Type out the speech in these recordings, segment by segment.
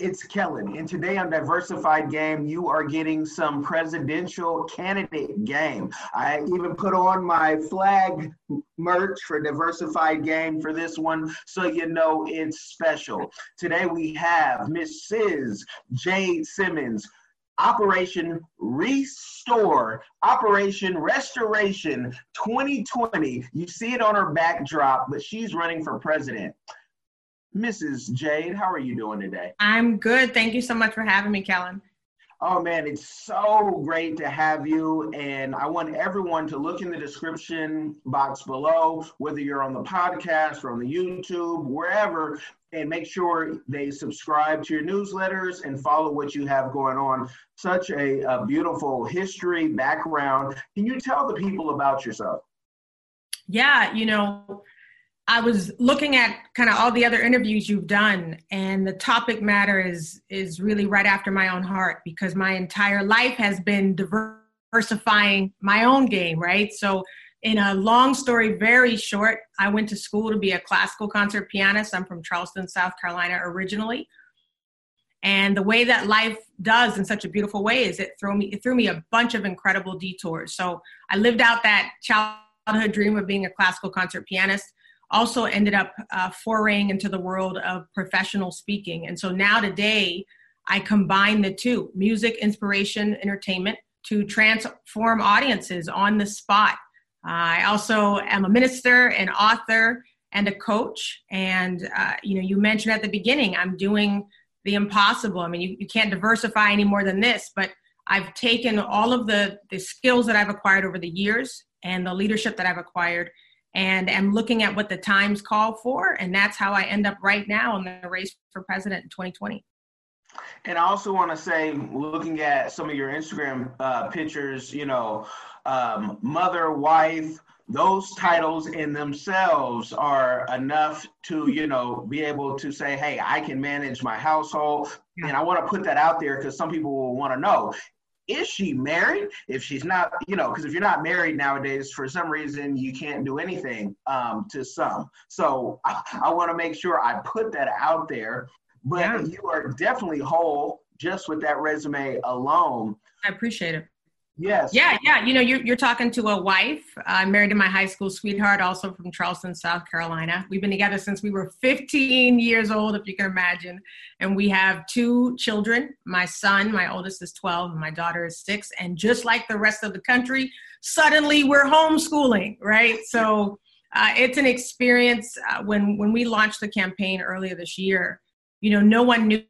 It's Kellen, and today on Diversified Game, you are getting some presidential candidate game. I even put on my flag merch for Diversified Game for this one, so you know it's special. Today we have Mrs. Jade Simmons, Operation Restore, Operation Restoration 2020. You see it on her backdrop, but she's running for president. Mrs. Jade, how are you doing today? I'm good. Thank you so much for having me, Kellen. Oh man, it's so great to have you. And I want everyone to look in the description box below, whether you're on the podcast or on the YouTube, wherever, and make sure they subscribe to your newsletters and follow what you have going on. Such a, a beautiful history background. Can you tell the people about yourself? Yeah, you know, I was looking at kind of all the other interviews you've done, and the topic matter is is really right after my own heart because my entire life has been diversifying my own game, right? So, in a long story, very short, I went to school to be a classical concert pianist. I'm from Charleston, South Carolina, originally. And the way that life does in such a beautiful way is it threw me it threw me a bunch of incredible detours. So I lived out that childhood dream of being a classical concert pianist also ended up uh, foraying into the world of professional speaking. And so now today, I combine the two music, inspiration, entertainment to transform audiences on the spot. Uh, I also am a minister, an author, and a coach. And, uh, you know, you mentioned at the beginning, I'm doing the impossible. I mean, you, you can't diversify any more than this, but I've taken all of the, the skills that I've acquired over the years and the leadership that I've acquired and am looking at what the times call for and that's how i end up right now in the race for president in 2020 And I also want to say, looking at some of your Instagram uh, pictures, you know, um, mother, wife, those titles in themselves are enough to, you know, be able to say, hey, I can manage my household. And I want to put that out there because some people will want to know is she married? If she's not, you know, because if you're not married nowadays, for some reason, you can't do anything um, to some. So I, I want to make sure I put that out there. But Yeah. you are definitely whole just with that resume alone. i appreciate it Yes. yeah yeah you know you're, you're talking to a wife i'm married to my high school sweetheart also from charleston south carolina. We've been together since we were 15 years old if you can imagine. And we have two children. My son my oldest is 12 and my daughter is 6 and just like the rest of the country suddenly we're homeschooling right? So uh, it's an experience uh, when when we launched the campaign earlier this year you know no one knew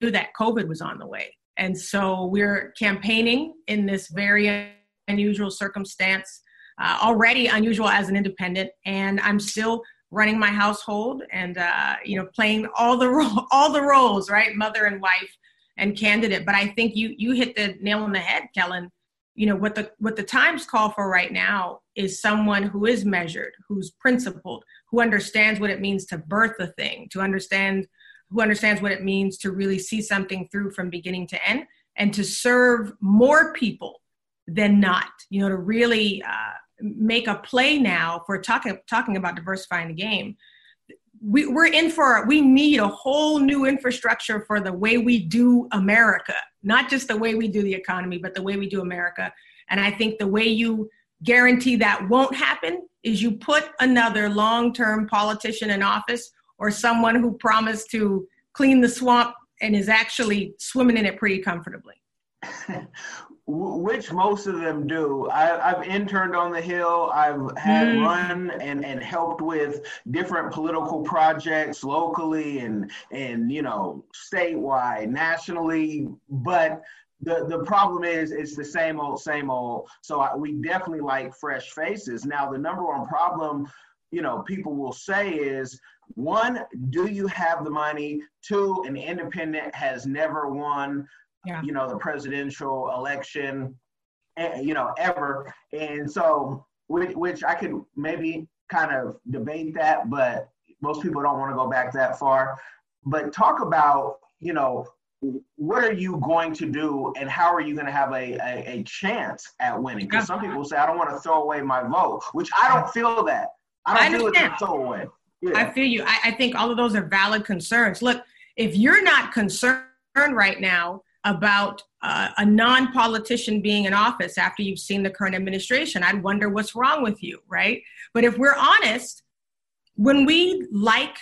that covid was on the way and so we're campaigning in this very unusual circumstance uh, already unusual as an independent. And i'm still running my household and uh, you know playing all the ro- all the roles right? Mother and wife and candidate. But i think you you hit the nail on the head kellen. You know what the what the times call for right now is someone who is measured who's principled who understands what it means to birth a thing to understand who understands what it means to really see something through from beginning to end and to serve more people than not you know to really uh, make a play now for talking talking about diversifying the game. We, we're in for we need a whole new infrastructure for the way we do america not just the way we do the economy but the way we do america. And i think the way you guarantee that won't happen is you put another long-term politician in office or someone who promised to clean the swamp and is actually swimming in it pretty comfortably which most of them do. I, I've interned on the Hill. I've had Mm. run and, and helped with different political projects locally and and you know statewide, nationally. But the the problem is it's the same old, same old. So I, we definitely like fresh faces. Now the number one problem, you know, people will say is one, do you have the money? Two, an independent has never won Yeah. you know, the presidential election. eh, you know, ever. And so, which, which I could maybe kind of debate that, but most people don't want to go back that far. But talk about, you know, what are you going to do and how are you going to have a, a, a chance at winning? Because some people say, I don't want to throw away my vote, which I don't feel that. I don't I feel it's a throwaway. Yeah. I feel you. I, I think all of those are valid concerns. Look, if you're not concerned right now about uh, a non politician being in office after you've seen the current administration, I'd wonder what's wrong with you, right? But if we're honest, when we like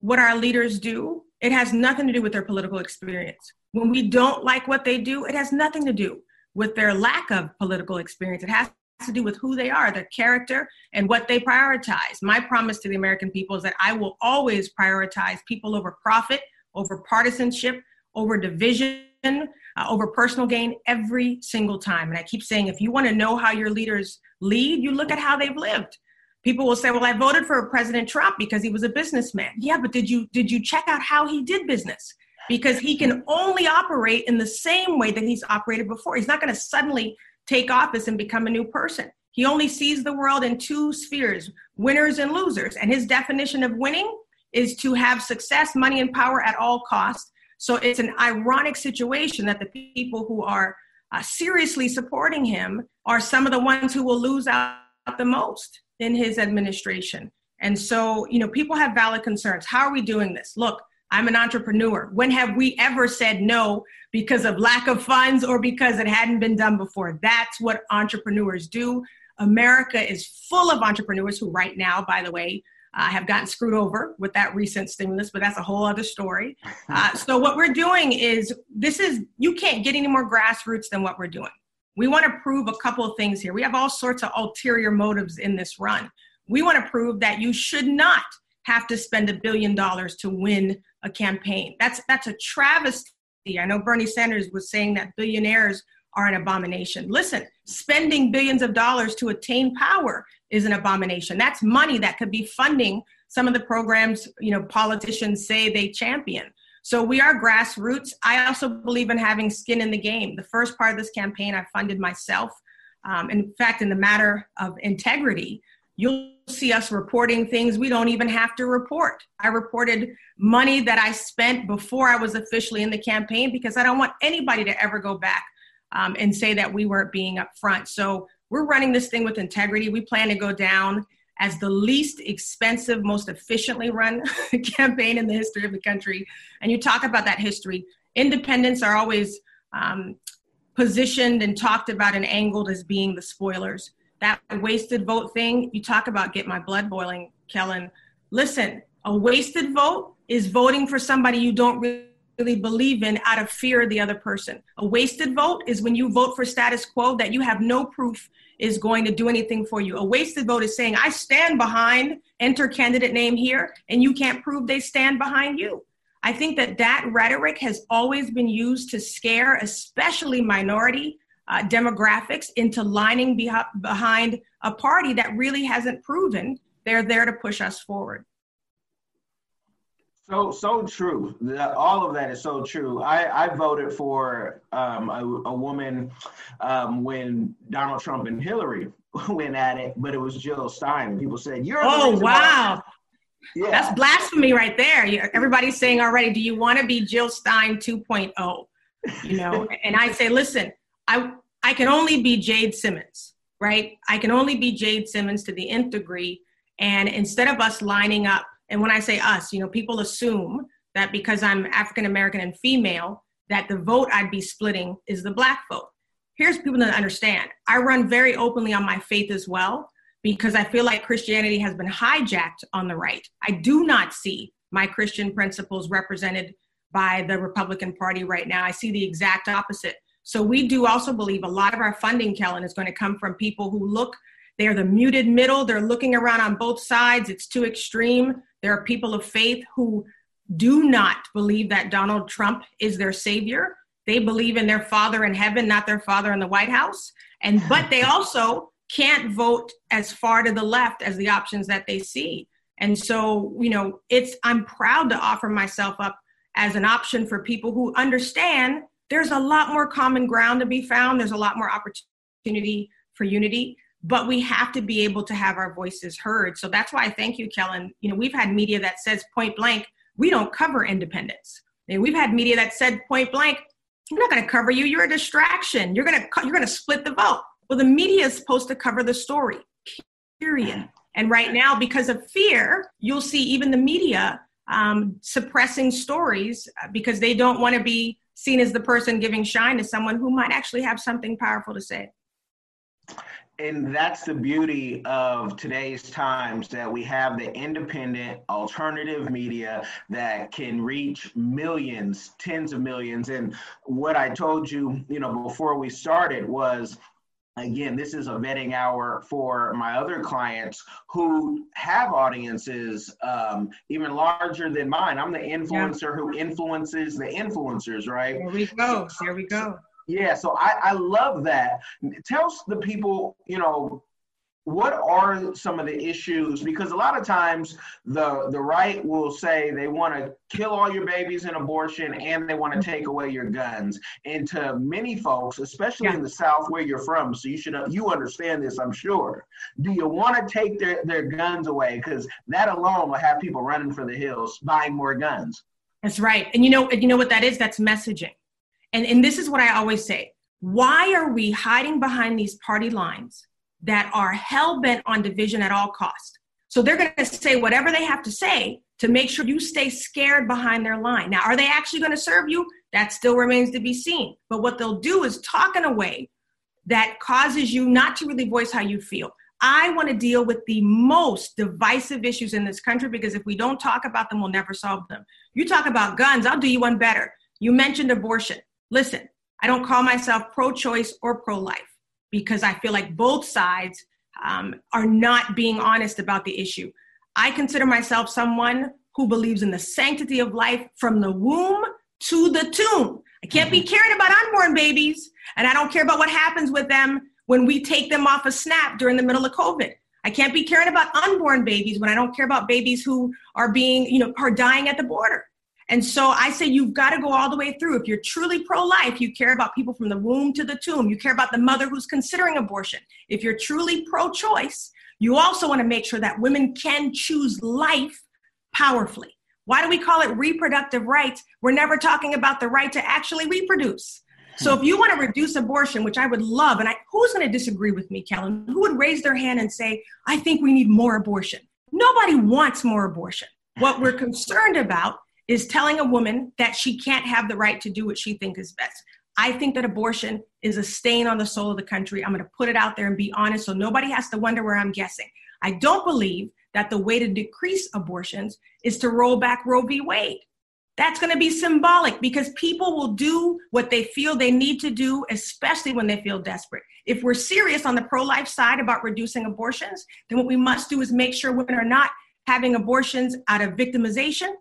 what our leaders do, it has nothing to do with their political experience. When we don't like what they do, it has nothing to do with their lack of political experience. It has to do with who they are, their character, and what they prioritize. My promise to the American people is that I will always prioritize people over profit, over partisanship, over division, uh, over personal gain every single time. And I keep saying, if you want to know how your leaders lead, you look at how they've lived. People will say, "Well, I voted for President Trump because he was a businessman." Yeah, but did you did you check out how he did business? Because he can only operate in the same way that he's operated before. He's not going to suddenly take office and become a new person. He only sees the world in two spheres winners and losers. And his definition of winning is to have success, money, and power at all costs. So it's an ironic situation that the people who are uh, seriously supporting him are some of the ones who will lose out the most in his administration. And so, you know, people have valid concerns. How are we doing this? Look, I'm an entrepreneur. When have we ever said no because of lack of funds or because it hadn't been done before? That's what entrepreneurs do. America is full of entrepreneurs who, right now, by the way, uh, have gotten screwed over with that recent stimulus, but that's a whole other story. Uh, so, what we're doing is this is, you can't get any more grassroots than what we're doing. We want to prove a couple of things here. We have all sorts of ulterior motives in this run. We want to prove that you should not have to spend a billion dollars to win a campaign. That's that's a travesty. I know Bernie Sanders was saying that billionaires are an abomination. Listen, spending billions of dollars to attain power is an abomination. That's money that could be funding some of the programs, you know, politicians say they champion. So we are grassroots. I also believe in having skin in the game. The first part of this campaign I funded myself. Um, in fact, in the matter of integrity, you'll see us reporting things we don't even have to report. I reported money that I spent before I was officially in the campaign because I don't want anybody to ever go back um, and say that we weren't being upfront. So we're running this thing with integrity. We plan to go down as the least expensive, most efficiently run campaign in the history of the country. And you talk about that history. Independents are always um, positioned and talked about and angled as being the spoilers that wasted vote thing, you talk about get my blood boiling, Kellen. Listen, a wasted vote is voting for somebody you don't really believe in out of fear of the other person. A wasted vote is when you vote for status quo that you have no proof is going to do anything for you. A wasted vote is saying, I stand behind, enter candidate name here, and you can't prove they stand behind you. I think that that rhetoric has always been used to scare, especially minority uh, demographics into lining beh- behind a party that really hasn't proven they're there to push us forward. So so true. The, all of that is so true. I, I voted for um, a, a, woman um, when Donald Trump and Hillary went at it, but it was Jill Stein. People said, "You're." Oh wow. Yeah. That's blasphemy right there. Everybody's saying already, do you want to be Jill Stein 2.0? You know, and I say, listen, I I can only be Jade Simmons, right? I can only be Jade Simmons to the nth degree. And instead of us lining up, and when I say us, you know, people assume that because I'm African American and female, that the vote I'd be splitting is the black vote. Here's people that understand. I run very openly on my faith as well because I feel like Christianity has been hijacked on the right. I do not see my Christian principles represented by the Republican Party right now. I see the exact opposite. So we do also believe a lot of our funding, Kellen, is going to come from people who look, they're the muted middle, they're looking around on both sides, it's too extreme. There are people of faith who do not believe that Donald Trump is their savior. They believe in their father in heaven, not their father in the White House. And but they also can't vote as far to the left as the options that they see. And so, you know, it's I'm proud to offer myself up as an option for people who understand there's a lot more common ground to be found. There's a lot more opportunity for unity but we have to be able to have our voices heard. So that's why i thank you kellen. You know we've had media that says point blank we don't cover independents. And we've had media that said point blank we're not going to cover you. You're a distraction. You're going to you're going to split the vote. Well the media is supposed to cover the story period. And right now because of fear you'll see even the media um, suppressing stories uh, because they don't want to be seen as the person giving shine to someone who might actually have something powerful to say. And that's the beauty of today's times that we have the independent alternative media that can reach millions tens of millions. And what i told you you know before we started was again this is a vetting hour for my other clients who have audiences um, even larger than mine i'm the influencer yeah. who influences the influencers right there we go there we go yeah, so I, I love that. Tell the people, you know, what are some of the issues? Because a lot of times the the right will say they want to kill all your babies in abortion and they want to take away your guns. And to many folks, especially yeah. in the South where you're from, so you should you understand this, I'm sure. Do you want to take their, their guns away? Because that alone will have people running for the hills, buying more guns. That's right. And you know, you know what that is? That's messaging. And, and this is what I always say why are we hiding behind these party lines that are hell bent on division at all costs? So they're going to say whatever they have to say to make sure you stay scared behind their line. Now, are they actually going to serve you? That still remains to be seen. But what they'll do is talk in a way that causes you not to really voice how you feel. I want to deal with the most divisive issues in this country because if we don't talk about them, we'll never solve them. You talk about guns, I'll do you one better. You mentioned abortion. Listen, I don't call myself pro choice or pro life because I feel like both sides um, are not being honest about the issue. I consider myself someone who believes in the sanctity of life from the womb to the tomb. I can't be mm-hmm. caring about unborn babies, and I don't care about what happens with them when we take them off a SNAP during the middle of COVID. I can't be caring about unborn babies when I don't care about babies who are being, you know, are dying at the border. And so I say you've got to go all the way through. If you're truly pro life, you care about people from the womb to the tomb. You care about the mother who's considering abortion. If you're truly pro choice, you also want to make sure that women can choose life powerfully. Why do we call it reproductive rights? We're never talking about the right to actually reproduce. So if you want to reduce abortion, which I would love, and I, who's going to disagree with me, Kellen? Who would raise their hand and say, I think we need more abortion? Nobody wants more abortion. What we're concerned about is telling a woman that she can't have the right to do what she thinks is best. I think that abortion is a stain on the soul of the country. I'm going to put it out there and be honest so nobody has to wonder where I'm guessing. I don't believe that the way to decrease abortions is to roll back Roe v. Wade. That's going to be symbolic because people will do what they feel they need to do, especially when they feel desperate. If we're serious on the pro life side about reducing abortions, then what we must do is make sure women are not having abortions out of victimization,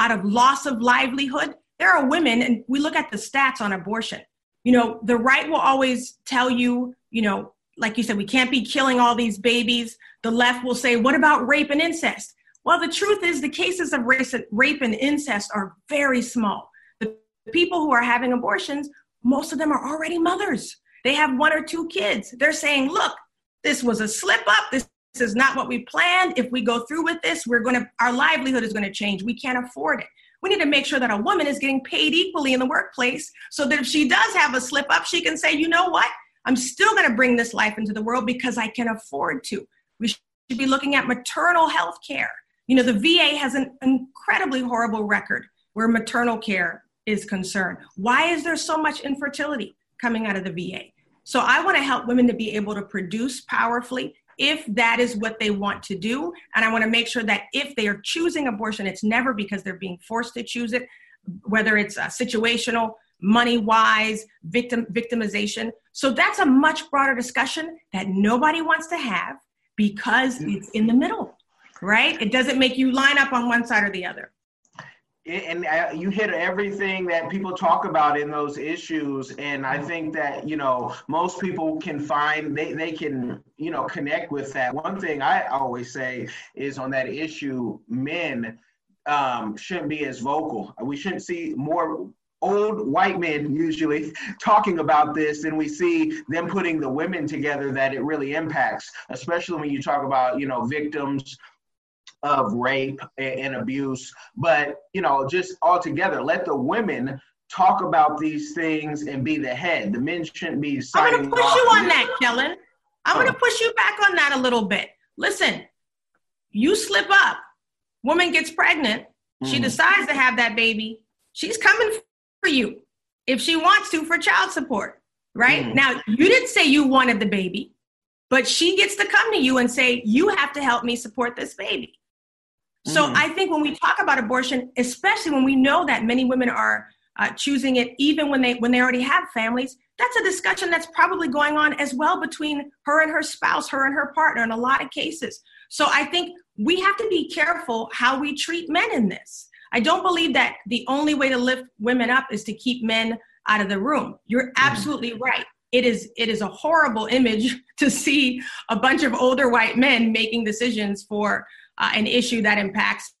out of loss of livelihood. There are women, and we look at the stats on abortion. You know, the right will always tell you, you know, like you said, we can't be killing all these babies. The left will say, what about rape and incest? Well, the truth is, the cases of rape and incest are very small. The people who are having abortions, most of them are already mothers. They have one or two kids. They're saying, look, this was a slip up. This this is not what we planned. If we go through with this, we're going to, our livelihood is going to change. We can't afford it. We need to make sure that a woman is getting paid equally in the workplace so that if she does have a slip up, she can say, you know what? I'm still going to bring this life into the world because I can afford to. We should be looking at maternal health care. You know, the VA has an incredibly horrible record where maternal care is concerned. Why is there so much infertility coming out of the VA? So I want to help women to be able to produce powerfully if that is what they want to do. And I want to make sure that if they are choosing abortion, it's never because they're being forced to choose it, whether it's uh, situational, money wise, victim victimization. So that's a much broader discussion that nobody wants to have because it's in the middle, right? It doesn't make you line up on one side or the other and you hit everything that people talk about in those issues and i think that you know most people can find they, they can you know connect with that. One thing i always say is on that issue men um, shouldn't be as vocal. We shouldn't see more old white men usually talking about this and we see them putting the women together that it really impacts especially when you talk about you know victims of rape and abuse but you know just altogether let the women talk about these things and be the head the men shouldn't be i'm going to push you on that kellen i'm oh. going to push you back on that a little bit listen you slip up woman gets pregnant she mm. decides to have that baby she's coming for you if she wants to for child support, right? Mm. Now, you didn't say you wanted the baby, but she gets to come to you and say, You have to help me support this baby. Mm. So I think when we talk about abortion, especially when we know that many women are uh, choosing it even when they when they already have families, that's a discussion that's probably going on as well between her and her spouse, her and her partner in a lot of cases. So I think we have to be careful how we treat men in this. I don't believe that the only way to lift women up is to keep men out of the room. You're mm-hmm. absolutely right. It is it is a horrible image to see a bunch of older white men making decisions for uh, an issue that impacts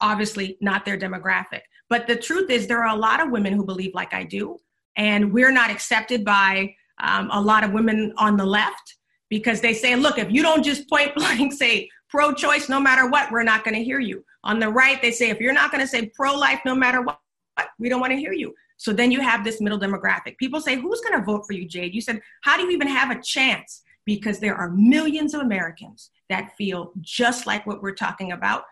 obviously not their demographic. But the truth is, there are a lot of women who believe like I do, and we're not accepted by um, a lot of women on the left because they say, look, if you don't just point blank say pro choice no matter what, we're not going to hear you. On the right, they say, if you're not going to say pro life no matter what, we don't want to hear you. So then you have this middle demographic. People say, who's going to vote for you, Jade? You said, how do you even have a chance? Because there are millions of Americans that feel just like what we're talking about,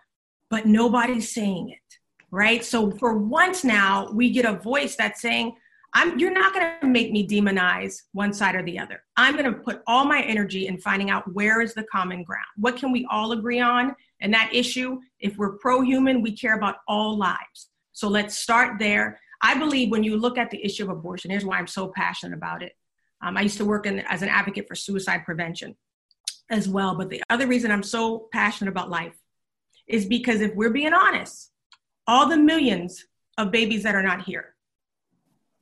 but nobody's saying it, right? So for once now, we get a voice that's saying, I'm, you're not going to make me demonize one side or the other. I'm going to put all my energy in finding out where is the common ground. What can we all agree on? And that issue, if we're pro human, we care about all lives. So let's start there. I believe when you look at the issue of abortion, here's why I'm so passionate about it. Um, I used to work in, as an advocate for suicide prevention as well. But the other reason I'm so passionate about life is because if we're being honest, all the millions of babies that are not here,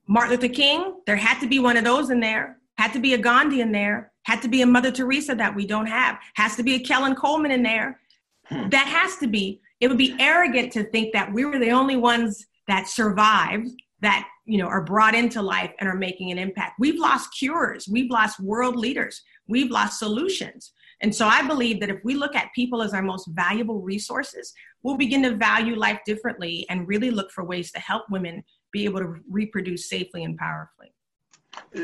Martin Luther King, there had to be one of those in there, had to be a Gandhi in there, had to be a Mother Teresa that we don't have, has to be a Kellen Coleman in there. Hmm. That has to be. It would be arrogant to think that we were the only ones that survived, that you know are brought into life and are making an impact. We've lost cures, we've lost world leaders, we've lost solutions. And so I believe that if we look at people as our most valuable resources, we'll begin to value life differently and really look for ways to help women be able to reproduce safely and powerfully.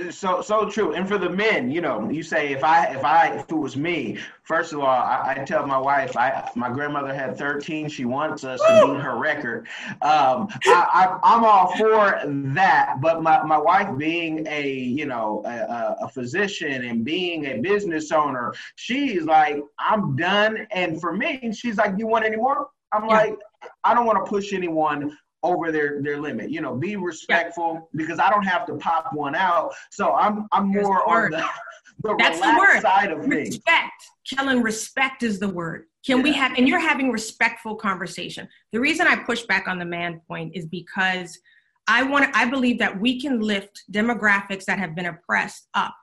So so true. And for the men, you know, you say if I if I if it was me, first of all, I, I tell my wife, I my grandmother had 13. She wants us to beat her record. Um, I, I, am all for that, but my, my wife being a you know a, a physician and being a business owner, she's like, I'm done. And for me, she's like, you want any more? I'm yeah. like, I don't want to push anyone over their their limit. You know, be respectful because I don't have to pop one out. So I'm I'm more on the, the That's the word. side of. Respect. Kellen, respect is the word. Can yeah. we have and you're having respectful conversation. The reason I push back on the man point is because I want I believe that we can lift demographics that have been oppressed up.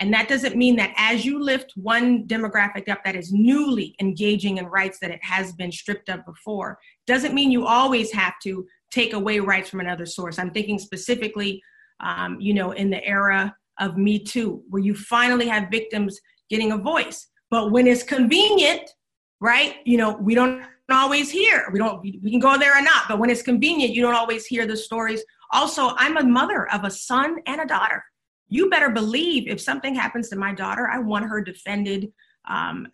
And that doesn't mean that as you lift one demographic up that is newly engaging in rights that it has been stripped of before, doesn't mean you always have to take away rights from another source. I'm thinking specifically, um, you know, in the era of Me Too, where you finally have victims getting a voice. But when it's convenient, right? You know, we don't always hear. We don't. We can go there or not. But when it's convenient, you don't always hear the stories. Also, I'm a mother of a son and a daughter. You better believe if something happens to my daughter, I want her defended um,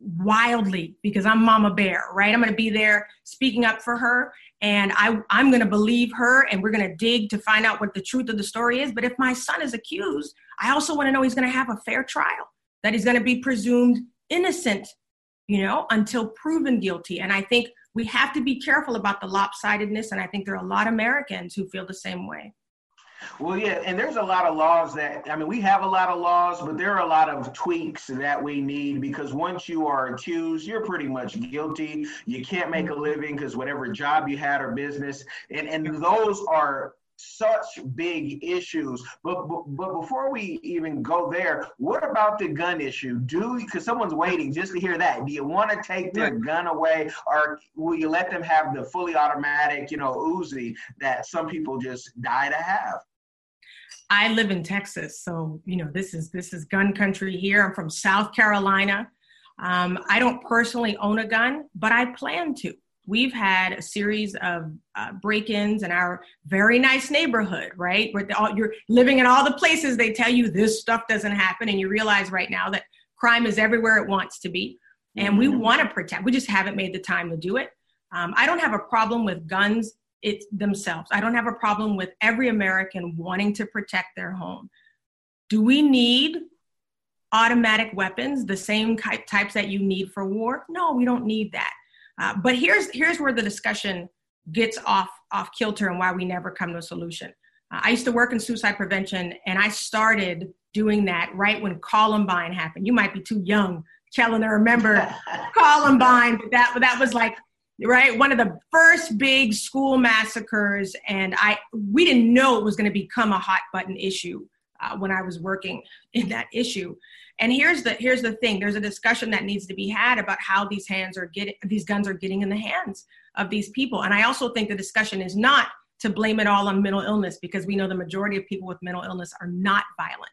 wildly because I'm Mama Bear, right? I'm going to be there speaking up for her and I, I'm going to believe her and we're going to dig to find out what the truth of the story is. But if my son is accused, I also want to know he's going to have a fair trial, that he's going to be presumed innocent, you know, until proven guilty. And I think we have to be careful about the lopsidedness. And I think there are a lot of Americans who feel the same way. Well, yeah, and there's a lot of laws that I mean, we have a lot of laws, but there are a lot of tweaks that we need because once you are accused, you're pretty much guilty. You can't make a mm-hmm. living because whatever job you had or business, and and those are such big issues. But, but, but before we even go there, what about the gun issue? Do because someone's waiting just to hear that. Do you want to take their gun away, or will you let them have the fully automatic, you know, Uzi that some people just die to have? I live in Texas, so you know this is this is gun country here. I'm from South Carolina. Um, I don't personally own a gun, but I plan to we've had a series of uh, break-ins in our very nice neighborhood, right? Where all, you're living in all the places they tell you this stuff doesn't happen, and you realize right now that crime is everywhere it wants to be, and we mm-hmm. want to protect. We just haven't made the time to do it. Um, I don't have a problem with guns it themselves. I don't have a problem with every American wanting to protect their home. Do we need automatic weapons, the same types that you need for war? No, we don't need that. Uh, but here's here's where the discussion gets off off kilter and why we never come to a solution. Uh, I used to work in suicide prevention, and I started doing that right when Columbine happened. You might be too young, Kellen, to remember Columbine, but that that was like right one of the first big school massacres, and I we didn't know it was going to become a hot button issue uh, when I was working in that issue. And here's the here's the thing: there's a discussion that needs to be had about how these hands are getting these guns are getting in the hands of these people. And I also think the discussion is not to blame it all on mental illness because we know the majority of people with mental illness are not violent.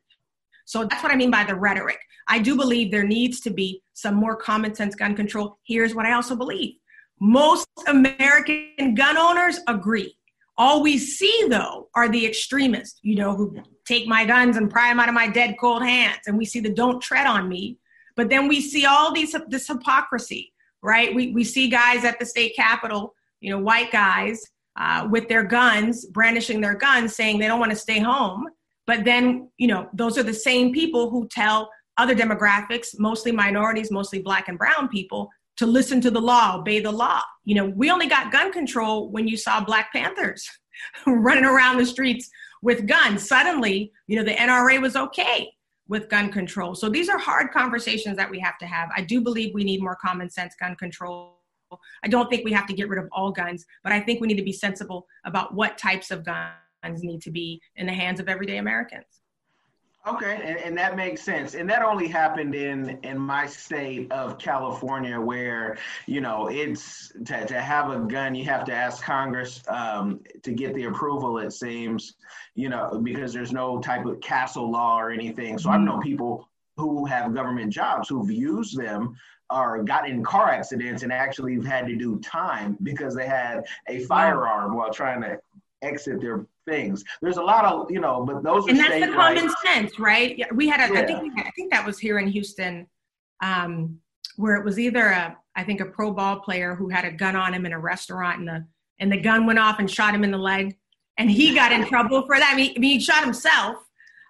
So that's what I mean by the rhetoric. I do believe there needs to be some more common sense gun control. Here's what I also believe most American gun owners agree. All we see, though, are the extremists, you know, who take my guns and pry them out of my dead cold hands. And we see the don't tread on me. But then we see all these this hypocrisy, right? We, we see guys at the state capitol, you know, white guys uh, with their guns, brandishing their guns, saying they don't want to stay home. But then, you know, those are the same people who tell other demographics, mostly minorities, mostly black and brown people, to listen to the law, obey the law. You know, we only got gun control when you saw Black Panthers running around the streets with guns. Suddenly, you know, the NRA was okay with gun control. So these are hard conversations that we have to have. I do believe we need more common sense gun control. I don't think we have to get rid of all guns, but I think we need to be sensible about what types of guns need to be in the hands of everyday Americans. Okay, and, and, that makes sense. And that only happened in in my state of California, where you know it's to, to have a gun, you have to ask Congress um, to get the approval. It seems, you know, because there's no type of castle law or anything. So I've known people who have government jobs who've used them or got in car accidents and actually had to do time because they had a firearm while trying to exit their things. There's a lot of, you know, but those and that's the common sense, right? Yeah, we had a, yeah. I think I think that was here in Houston, um, where it was either a, I think a pro ball player who had a gun on him in a restaurant, and the and the gun went off and shot him in the leg, and he got in trouble for that. I mean, I mean he shot himself.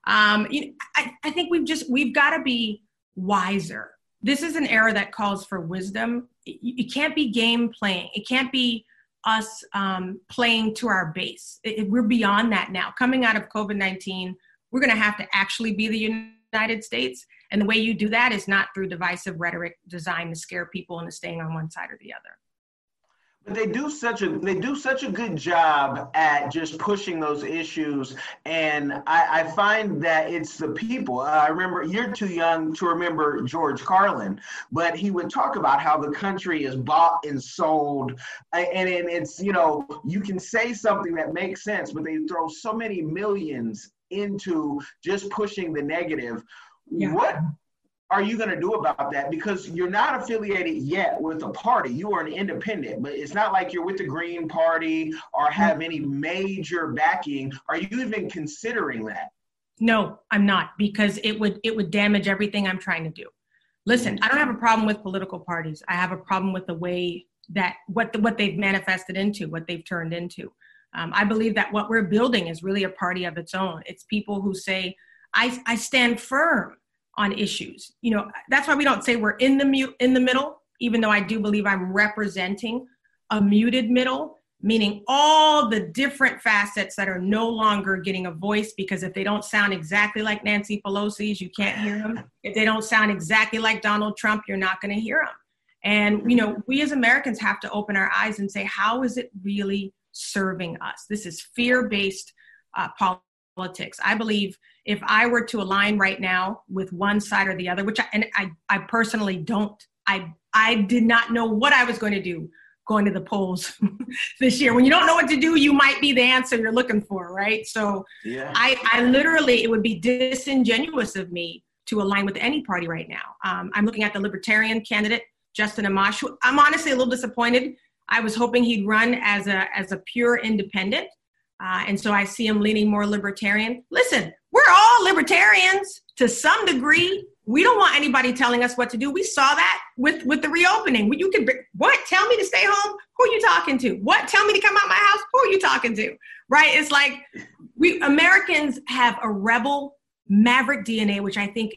Um, you know, I, I think we've just we've got to be wiser. This is an era that calls for wisdom. It, it can't be game playing. It can't be us um, playing to our base. It, it, we're beyond that now. Coming out of COVID 19, we're going to have to actually be the United States. And the way you do that is not through divisive rhetoric designed to scare people into staying on one side or the other. But they do such a they do such a good job at just pushing those issues, and I, I find that it's the people. Uh, I remember you're too young to remember George Carlin, but he would talk about how the country is bought and sold, and, and it's you know you can say something that makes sense, but they throw so many millions into just pushing the negative. Yeah. What are you going to do about that? Because you're not affiliated yet with a party. You are an independent, but it's not like you're with the Green Party or have any major backing. Are you even considering that? No, I'm not because it would it would damage everything I'm trying to do. Listen, I don't have a problem with political parties. I have a problem with the way that what the, what they've manifested into, what they've turned into. Um, I believe that what we're building is really a party of its own. It's people who say, I, I stand firm on issues. You know, that's why we don't say we're in the mute in the middle, even though I do believe I'm representing a muted middle, meaning all the different facets that are no longer getting a voice because if they don't sound exactly like Nancy Pelosi's, you can't hear them. If they don't sound exactly like Donald Trump, you're not going to hear them. And you know, we as Americans have to open our eyes and say, how is it really serving us? This is fear-based uh, politics. I believe if I were to align right now with one side or the other, which I, and I, I personally don't, I, I did not know what I was going to do going to the polls this year. When you don't know what to do, you might be the answer you're looking for, right? So yeah. I, I literally, it would be disingenuous of me to align with any party right now. Um, I'm looking at the Libertarian candidate, Justin Amash. I'm honestly a little disappointed. I was hoping he'd run as a as a pure independent, uh, and so I see him leaning more libertarian. Listen, we're all libertarians to some degree. We don't want anybody telling us what to do. We saw that with with the reopening. You can what tell me to stay home? Who are you talking to? What tell me to come out my house? Who are you talking to? Right? It's like we Americans have a rebel maverick DNA, which I think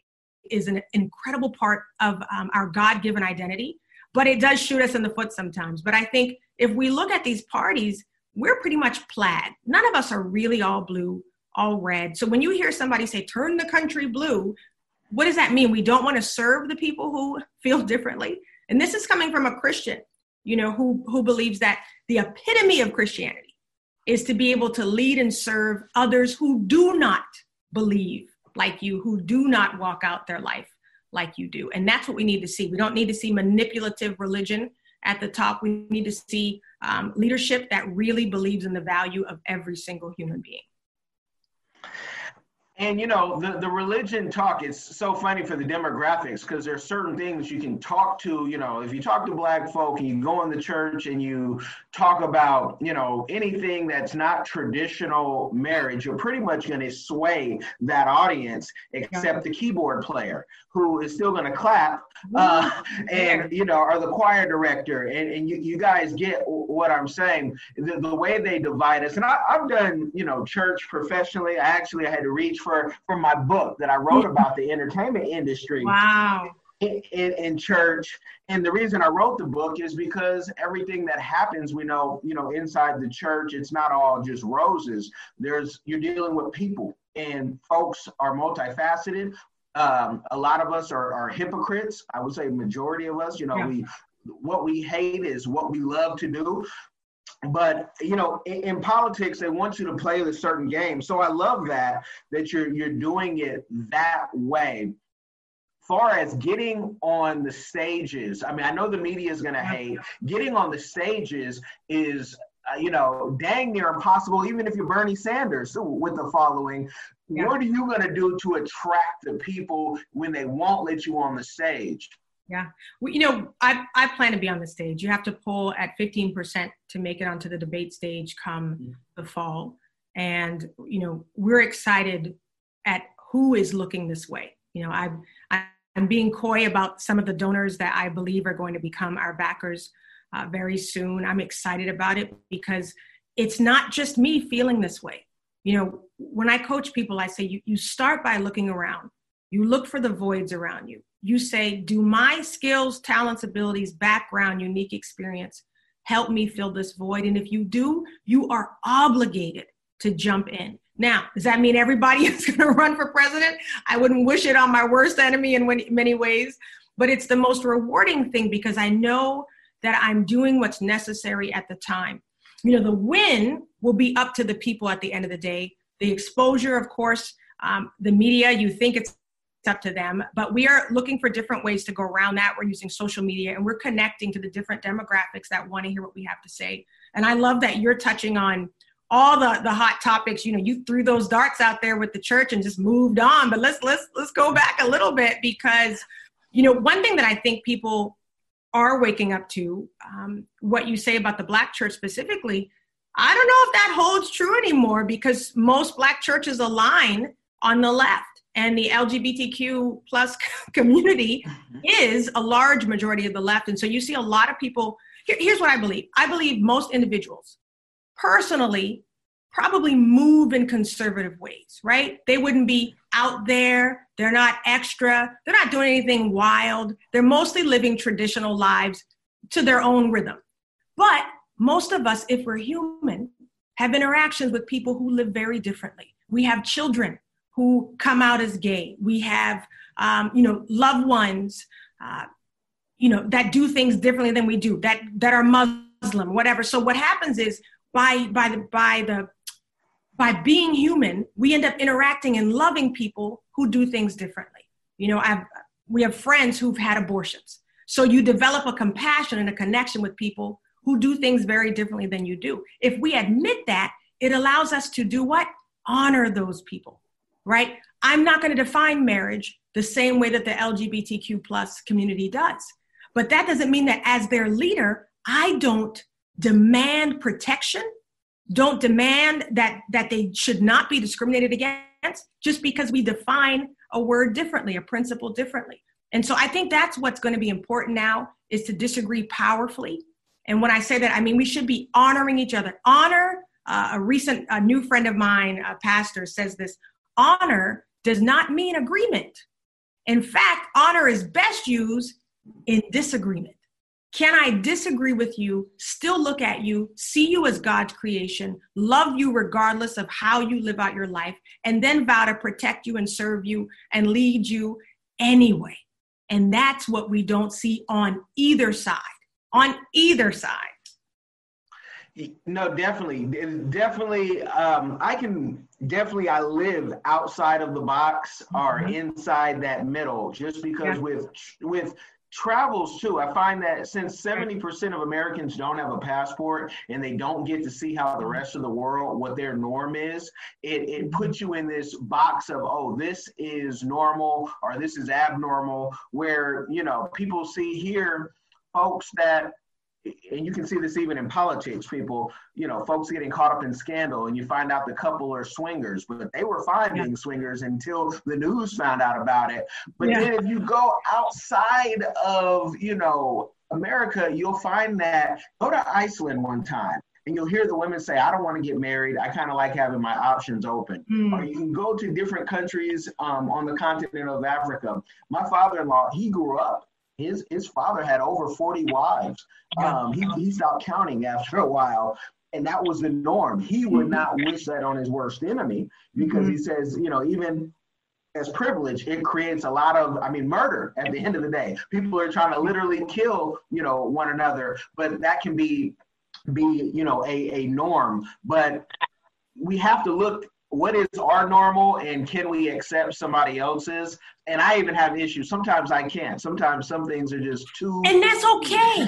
is an incredible part of um, our God given identity, but it does shoot us in the foot sometimes. But I think if we look at these parties, we're pretty much plaid. None of us are really all blue, all red. So when you hear somebody say, turn the country blue, what does that mean? We don't want to serve the people who feel differently. And this is coming from a Christian, you know, who, who believes that the epitome of Christianity is to be able to lead and serve others who do not believe like you who do not walk out their life like you do. And that's what we need to see. We don't need to see manipulative religion at the top. We need to see um, leadership that really believes in the value of every single human being. And you know, the, the religion talk is so funny for the demographics because there's certain things you can talk to, you know, if you talk to black folk and you go in the church and you talk about, you know, anything that's not traditional marriage, you're pretty much going to sway that audience except the keyboard player who is still going to clap uh, and, you know, or the choir director. And, and you, you guys get what I'm saying. The, the way they divide us, and I, I've done, you know, church professionally. I actually had to reach for for for my book that I wrote about the entertainment industry. Wow. In, in, in, church and the reason i wrote the book is because everything that happens we know you know inside the church it's not all just roses there's you're dealing with people and folks are multifaceted um, a lot of us are, are hypocrites i would say majority of us you know yeah. we what we hate is what we love to do but you know in, in, politics they want you to play a certain game. So i love that that you're you're doing it that way. Far as getting on the stages i mean i know the media is going to hate. Getting on the stages is uh, you know dang near impossible even if you're bernie sanders with the following. What are you going to do to attract the people when they won't let you on the stage yeah. Well, you know, I, I plan to be on the stage. You have to poll at 15% to make it onto the debate stage come mm-hmm. the fall. And, you know, we're excited at who is looking this way. You know, I'm, I'm being coy about some of the donors that I believe are going to become our backers uh, very soon. I'm excited about it because it's not just me feeling this way. You know, when I coach people, I say you, you start by looking around. You look for the voids around you you say, Do my skills, talents, abilities, background, unique experience help me fill this void? And if you do, you are obligated to jump in. Now, does that mean everybody is going to run for president? I wouldn't wish it on my worst enemy in many ways, but it's the most rewarding thing because I know that I'm doing what's necessary at the time. You know, the win will be up to the people at the end of the day. The exposure, of course, um, the media, you think it's up to them. But we are looking for different ways to go around that. We're using social media and we're connecting to the different demographics that want to hear what we have to say. And I love that you're touching on all the the hot topics. You know, you threw those darts out there with the church and just moved on. But let's let's let's go back a little bit because you know one thing that I think people are waking up to um, what you say about the black church specifically. I don't know if that holds true anymore because most black churches align on the left and the LGBTQ plus community mm-hmm. is a large majority of the left. And so you see a lot of people. Here, here's what I believe I believe most individuals personally probably move in conservative ways, right? They wouldn't be out there. They're not extra. They're not doing anything wild. They're mostly living traditional lives to their own rhythm. But most of us, if we're human, have interactions with people who live very differently. We have children who come out as gay. We have, um, you know, loved ones, uh, you know, that do things differently than we do, that that are Muslim, whatever. So what happens is by by the by the by being human, we end up interacting and loving people who do things differently. You know, I've, we have friends who've had abortions. So you develop a compassion and a connection with people who do things very differently than you do. If we admit that, it allows us to do what? Honor those people, right? I'm not going to define marriage the same way that the LGBTQ plus community does. But that doesn't mean that as their leader, I don't demand protection, don't demand that that they should not be discriminated against just because we define a word differently, a principle differently. And so I think that's what's going to be important now is to disagree powerfully. And when I say that, I mean we should be honoring each other. Honor, uh, a recent a new friend of mine, a pastor, says this honor does not mean agreement. In fact, honor is best used in disagreement. Can I disagree with you, still look at you, see you as God's creation, love you regardless of how you live out your life, and then vow to protect you and serve you and lead you anyway? And that's what we don't see on either side. On either side. No, definitely, definitely. Um, I can definitely. I live outside of the box or mm-hmm. inside that middle, just because yeah. with with travels too. I find that since 70% of Americans don't have a passport and they don't get to see how the rest of the world, what their norm is, it, it puts you in this box of, oh, this is normal or this is abnormal, where, you know, people see here folks that and you can see this even in politics people you know folks getting caught up in scandal and you find out the couple are swingers but they were fine yeah. being swingers until the news found out about it but yeah. then if you go outside of you know america you'll find that go to iceland one time and you'll hear the women say, I don't want to get married. I kind of like having my options open. Mm. Or you can go to different countries um, on the continent of Africa. My father in law, he grew up his his father had over 40 wives. Um, he, he stopped counting after a while. And that was the norm. He would mm-hmm. not wish that on his worst enemy because mm-hmm. he says, you know, even as privilege, it creates a lot of, I mean, murder at the end of the day. People are trying to literally kill, you know, one another, but that can be, be, you know, a, a norm. But we have to look what is our normal and can we accept somebody else's? And i even have issues. Sometimes i can't. Sometimes some things are just too and that's okay.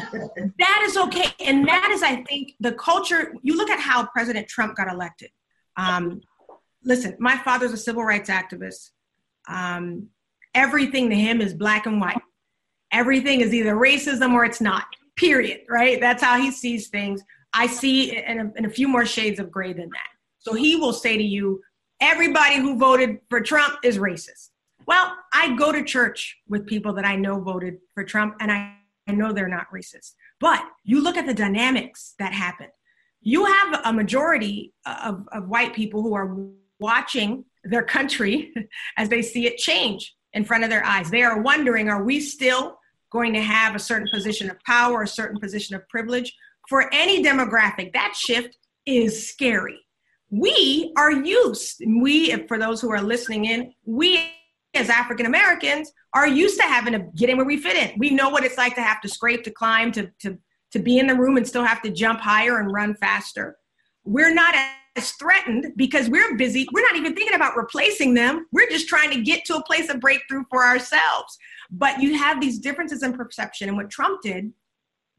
That is okay. And that is i think the culture you look at how president trump got elected. Um, listen my father's a civil rights activist. Um, everything to him is black and white. Everything is either racism or it's not period right? That's how he sees things. I see in a, in a few more shades of gray than that so he will say to you, everybody who voted for Trump is racist. Well, I go to church with people that I know voted for Trump, and I, I know they're not racist. But you look at the dynamics that happen. You have a majority of, of white people who are watching their country as they see it change in front of their eyes. They are wondering are we still going to have a certain position of power, a certain position of privilege? For any demographic, that shift is scary we are used, and we, for those who are listening in, we as African Americans are used to having to get in where we fit in. We know what it's like to have to scrape, to climb, to, to, to be in the room and still have to jump higher and run faster. We're not as threatened because we're busy. We're not even thinking about replacing them. We're just trying to get to a place of breakthrough for ourselves. But you have these differences in perception. And what Trump did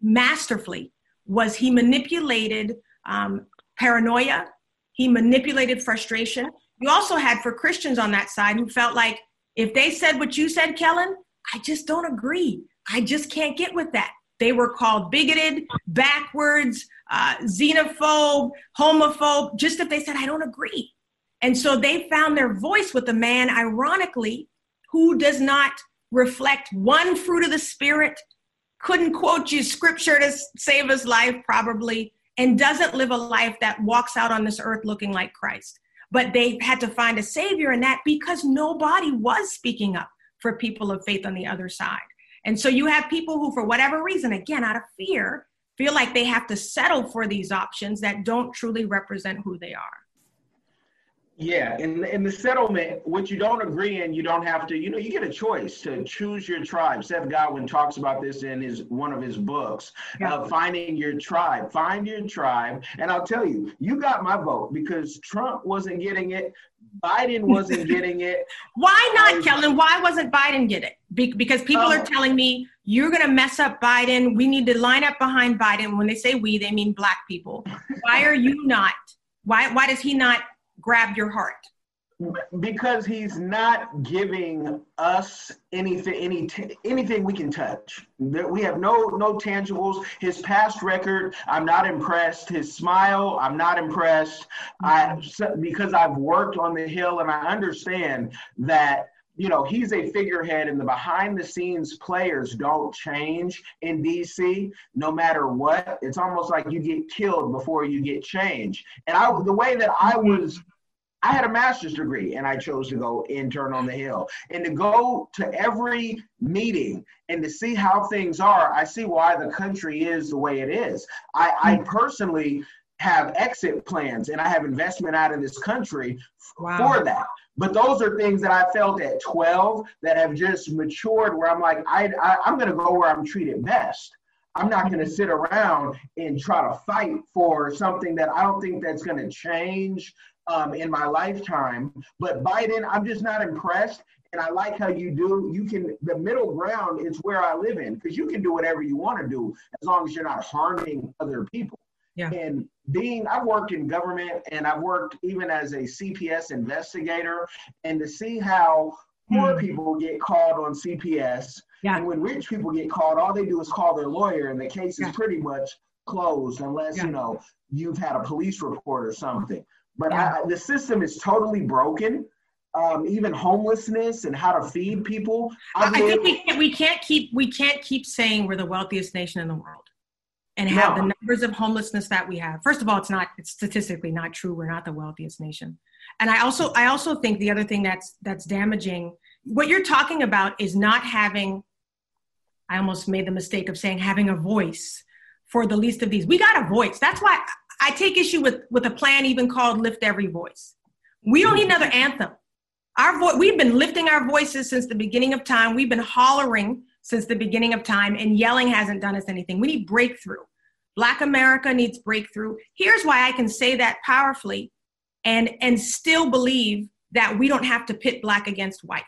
masterfully was he manipulated um, paranoia he manipulated frustration. You also had for Christians on that side who felt like if they said what you said, Kellen, I just don't agree. I just can't get with that. They were called bigoted, backwards, uh, xenophobe, homophobe, just if they said, I don't agree. And so they found their voice with a man, ironically, who does not reflect one fruit of the Spirit, couldn't quote you scripture to save his life, probably, and doesn't live a life that walks out on this earth looking like Christ. But they had to find a savior in that because nobody was speaking up for people of faith on the other side. And so you have people who, for whatever reason, again, out of fear, feel like they have to settle for these options that don't truly represent who they are. Yeah, in in the settlement, what you don't agree in, you don't have to. You know, you get a choice to choose your tribe. Seth Godin talks about this in his one of his books, yeah. uh, finding your tribe. Find your tribe, and I'll tell you, you got my vote because Trump wasn't getting it, Biden wasn't getting it. Why not, Kellen? Why wasn't Biden get it? Be- because people are telling me you're going to mess up Biden. We need to line up behind Biden. When they say we, they mean black people. Why are you not? Why why does he not grab your heart? Because he's not giving us anything, any anything we can touch. We have no no tangibles. His past record, I'm not impressed. His smile, I'm not impressed. I because I've worked on the Hill and I understand that you know, he's a figurehead and the behind the scenes players don't change in DC no matter what. It's almost like you get killed before you get changed. And I the way that I was I had a master's degree and I chose to go intern on the Hill. And to go to every meeting and to see how things are, I see why the country is the way it is. I, I hmm. personally have exit plans and I have investment out of this country wow. for that. But those are things that I felt at 12 that have just matured where I'm like, I, I, I'm going to go where I'm treated best. I'm not going to sit around and try to fight for something that I don't think that's going to change um, in my lifetime. But Biden, I'm just not impressed. And I like how you do. You can the middle ground is where I live in because you can do whatever you want to do as long as you're not harming other people. Yeah. And being, I've worked in government and I've worked even as a CPS investigator, and to see how poor mm. people get called on CPS, yeah. and when rich people get called, all they do is call their lawyer, and the case is pretty much closed unless yeah. you know you've had a police report or something. But yeah. I, the system is totally broken. Um, even homelessness and how to feed people. I've i think we can't, we can't keep we can't keep saying we're the wealthiest nation in the world and have no. the numbers of homelessness that we have. First of all, it's not it's statistically not true. We're not the wealthiest nation. And I also I also think the other thing that's that's damaging what you're talking about is not having I almost made the mistake of saying having a voice for the least of these. We got a voice. That's why I take issue with with a plan even called Lift Every Voice. We don't need another anthem. Our vo- we've been lifting our voices since the beginning of time. We've been hollering since the beginning of time, and yelling hasn't done us anything. We need breakthrough. Black America needs breakthrough. Here's why I can say that powerfully and, and still believe that we don't have to pit black against white.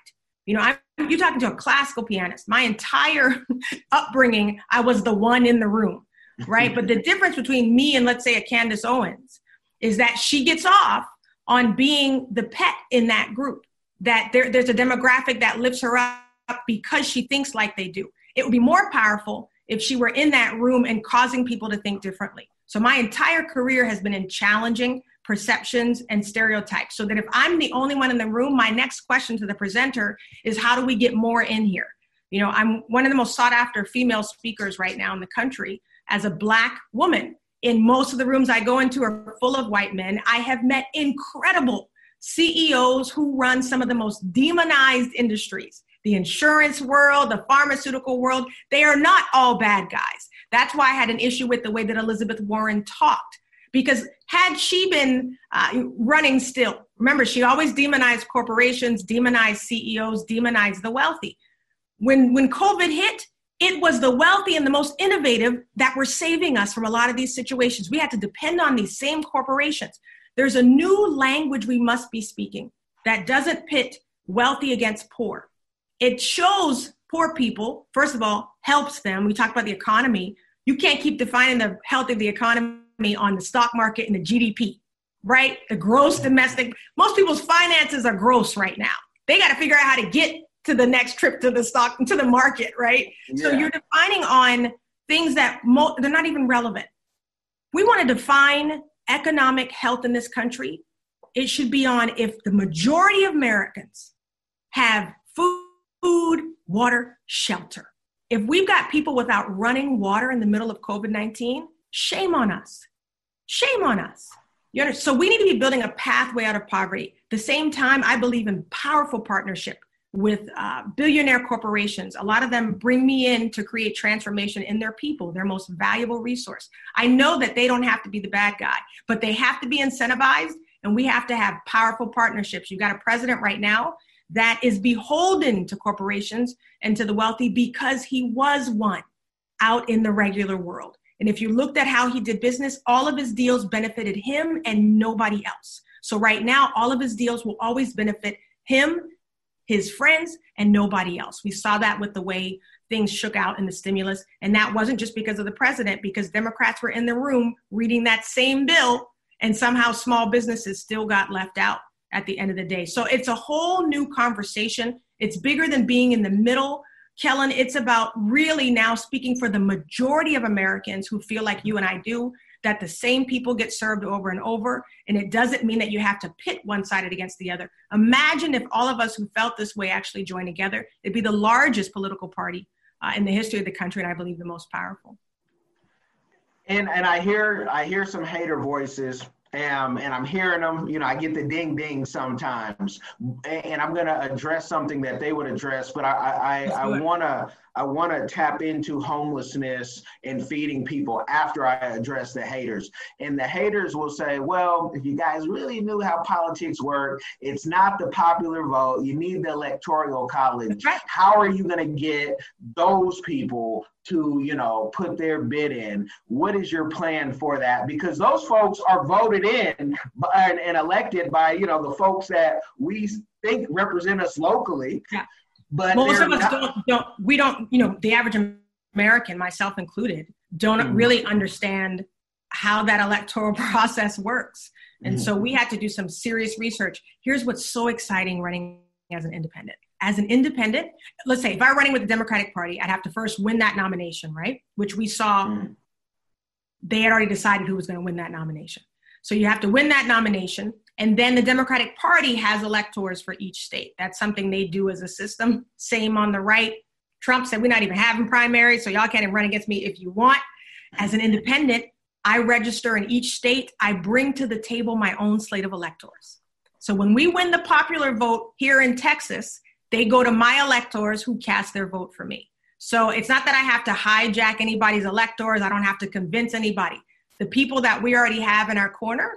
You know, I'm, you're talking to a classical pianist. My entire upbringing, I was the one in the room, right? but the difference between me and let's say a Candace Owens is that she gets off on being the pet in that group. That there, there's a demographic that lifts her up because she thinks like they do. It would be more powerful if she were in that room and causing people to think differently. So my entire career has been in challenging perceptions and stereotypes. So that if I'm the only one in the room, my next question to the presenter is how do we get more in here? You know, I'm one of the most sought after female speakers right now in the country as a black woman. In most of the rooms I go into are full of white men. I have met incredible CEOs who run some of the most demonized industries the insurance world, the pharmaceutical world, they are not all bad guys. That's why I had an issue with the way that Elizabeth Warren talked. Because had she been uh, running still, remember, she always demonized corporations, demonized CEOs, demonized the wealthy. When, when COVID hit, it was the wealthy and the most innovative that were saving us from a lot of these situations. We had to depend on these same corporations. There's a new language we must be speaking that doesn't pit wealthy against poor it shows poor people, first of all, helps them. We talk about the economy. You can't keep defining the health of the economy on the stock market and the GDP, right? The gross domestic. Most people's finances are gross right now. They got to figure out how to get to the next trip to the stock to the market, right? Yeah. So you're defining on things that mo- they're not even relevant. We want to define economic health in this country. It should be on if the majority of Americans have food food, water, shelter. If we've got people without running water in the middle of COVID 19, shame on us. Shame on us. You? So we need to be building a pathway out of poverty. The same time, I believe in powerful partnership with uh, billionaire corporations. A lot of them bring me in to create transformation in their people, their most valuable resource. I know that they don't have to be the bad guy, but they have to be incentivized And we have to have powerful partnerships. You've got a president right now that is beholden to corporations and to the wealthy because he was one out in the regular world. And if you looked at how he did business, all of his deals benefited him and nobody else. So right now, all of his deals will always benefit him, his friends, and nobody else. We saw that with the way things shook out in the stimulus. And that wasn't just because of the president, because Democrats were in the room reading that same bill, and somehow small businesses still got left out at the end of the day. So it's a whole new conversation. It's bigger than being in the middle. Kellen, it's about really now speaking for the majority of Americans who feel like you and I do, that the same people get served over and over. And it doesn't mean that you have to pit one sided against the other. Imagine if all of us who felt this way actually joined together. It'd be the largest political party uh, in the history of the country, and I believe the most powerful. And and I hear I hear some hater voices um, and I'm hearing them, you know, I get the ding ding sometimes, and I'm going to address something that they would address, but I, I, I want to, I want to tap into homelessness and feeding people after I address the haters. And the haters will say, well, if you guys really knew how politics work, it's not the popular vote. You need the electoral college. How are you going to get those people to you know put their bid in what is your plan for that because those folks are voted in and, and elected by you know the folks that we think represent us locally yeah. But most of us not- don't, don't we don't you know the average american myself included don't mm. really understand how that electoral process works and mm. so we had to do some serious research here's what's so exciting running as an independent as an independent, let's say if I were running with the Democratic Party, I'd have to first win that nomination, right? Which we saw mm. they had already decided who was going to win that nomination. So you have to win that nomination. And then the Democratic Party has electors for each state. That's something they do as a system. Same on the right. Trump said, We're not even having primaries, so y'all can't even run against me if you want. As an independent, I register in each state. I bring to the table my own slate of electors. So when we win the popular vote here in Texas, they go to my electors who cast their vote for me. So it's not that I have to hijack anybody's electors. I don't have to convince anybody. The people that we already have in our corner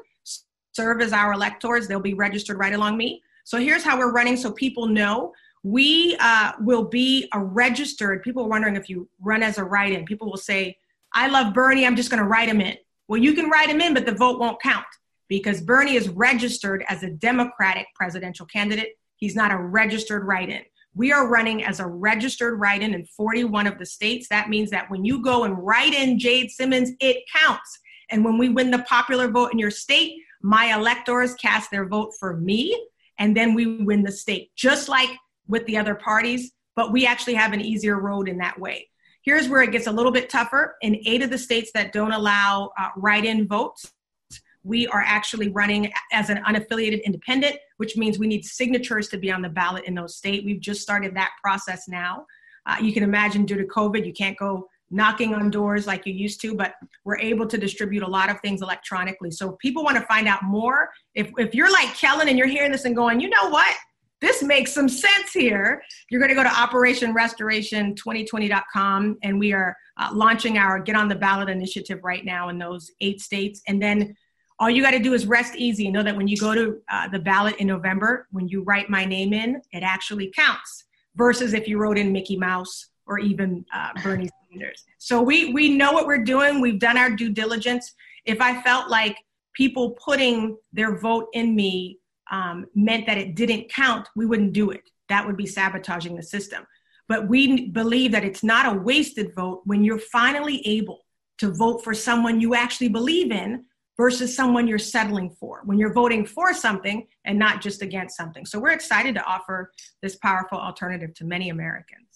serve as our electors. They'll be registered right along me. So here's how we're running so people know. We uh, will be a registered, people are wondering if you run as a write in. People will say, I love Bernie, I'm just going to write him in. Well, you can write him in, but the vote won't count because Bernie is registered as a Democratic presidential candidate. He's not a registered write in. We are running as a registered write in in 41 of the states. That means that when you go and write in Jade Simmons, it counts. And when we win the popular vote in your state, my electors cast their vote for me, and then we win the state, just like with the other parties. But we actually have an easier road in that way. Here's where it gets a little bit tougher. In eight of the states that don't allow uh, write in votes, we are actually running as an unaffiliated independent, which means we need signatures to be on the ballot in those states. We've just started that process now. Uh, you can imagine due to COVID, you can't go knocking on doors like you used to, but we're able to distribute a lot of things electronically. So if people want to find out more, if, if you're like Kellen and you're hearing this and going, you know what? This makes some sense here. You're going to go to operationrestoration2020.com and we are uh, launching our Get on the Ballot initiative right now in those eight states. And then all you got to do is rest easy know that when you go to uh, the ballot in November, when you write my name in, it actually counts versus if you wrote in Mickey Mouse or even uh, Bernie So we we know what we're doing. We've done our due diligence. If I felt like people putting their vote in me um, meant that it didn't count, we wouldn't do it. That would be sabotaging the system. But we believe that it's not a wasted vote when you're finally able to vote for someone you actually believe in versus someone you're settling for when you're voting for something and not just against something. So we're excited to offer this powerful alternative to many Americans.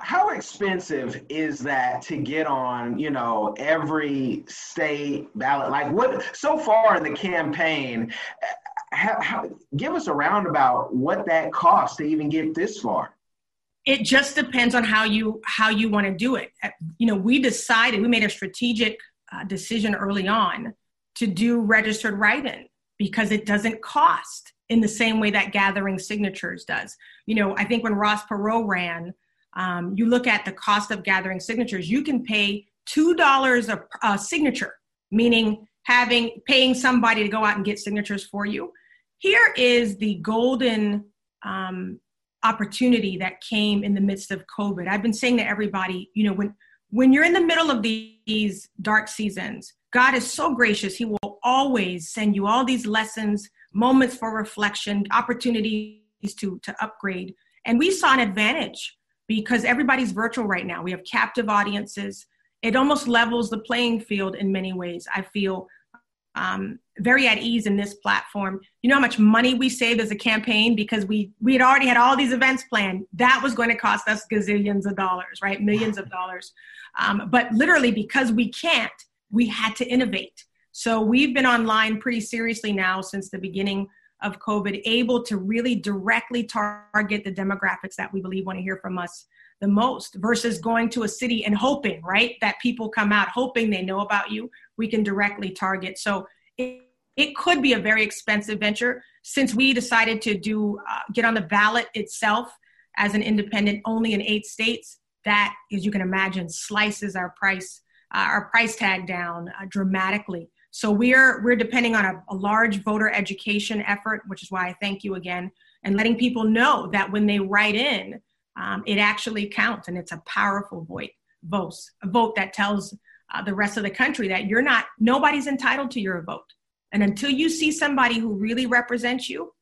How expensive is that to get on, you know, every state ballot? Like what so far in the campaign, how, how, give us a roundabout what that costs to even get this far it just depends on how you how you want to do it you know we decided we made a strategic uh, decision early on to do registered write-in because it doesn't cost in the same way that gathering signatures does. You know, I think when Ross Perot ran, um, you look at the cost of gathering signatures, you can pay $2 a, a signature, meaning having paying somebody to go out and get signatures for you. Here is the golden um, opportunity that came in the midst of COVID. I've been saying to everybody, you know, when when you're in the middle of these dark seasons, God is so gracious. He will always send you all these lessons, moments for reflection, opportunities to to upgrade. And we saw an advantage because everybody's virtual right now. We have captive audiences. It almost levels the playing field in many ways. I feel um, very at ease in this platform. You know how much money we saved as a campaign because we we had already had all these events planned. That was going to cost us gazillions of dollars, right? Millions of dollars. Um, but literally, because we can't, we had to innovate. So we've been online pretty seriously now since the beginning of COVID, able to really directly target the demographics that we believe want to hear from us the most versus going to a city and hoping, right, that people come out hoping they know about you. We can directly target. So it, it could be a very expensive venture. Since we decided to do uh, get on the ballot itself as an independent only in eight states, that, as you can imagine, slices our price uh, our price tag down uh, dramatically. So we're we're depending on a, a, large voter education effort, which is why I thank you again, and letting people know that when they write in, um, it actually counts and it's a powerful vote, vote, a vote that tells uh, the rest of the country that you're not, nobody's entitled to your vote. And until you see somebody who really represents you,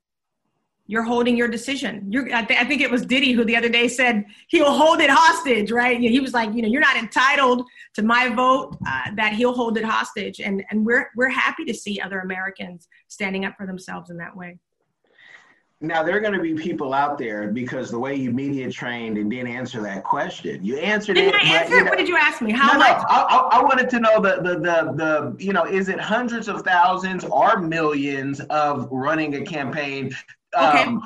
you're holding your decision. You're, I, th- I, think it was Diddy who the other day said he'll hold it hostage, right? He was like, you know, you're not entitled to my vote. Uh, that he'll hold it hostage, and and we're we're happy to see other Americans standing up for themselves in that way. Now there are going to be people out there because the way you media trained and didn't answer that question. You answered it. didn't it. I answer it? What did you ask me? How no, much? No, I, I, wanted to know the, the the the you know is it hundreds of thousands or millions of running a campaign? Okay. Um,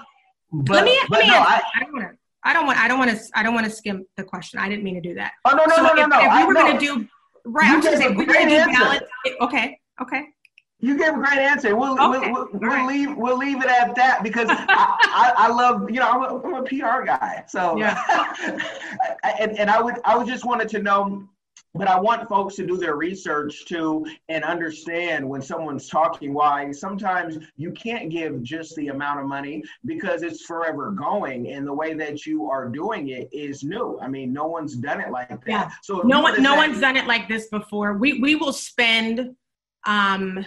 but, let me, but let me no, I, I don't want to. I don't want. I don't want to. I don't want to skim the question. I didn't mean to do that. Oh no no so no no if, no! If we were going to do right, you I was going to say we were going to do ballots. Okay. Okay. You gave a great answer. We'll, okay. we'll, we'll, we'll right. leave we'll leave it at that because I, I, I, love you know I'm a, I'm a PR guy so yeah. and and I would I would just wanted to know but I want folks to do their research too and understand when someone's talking why sometimes you can't give just the amount of money because it's forever going and the way that you are doing it is new. I mean, no one's done it like that. Yeah. So no one no one's done it like this before. We we will spend um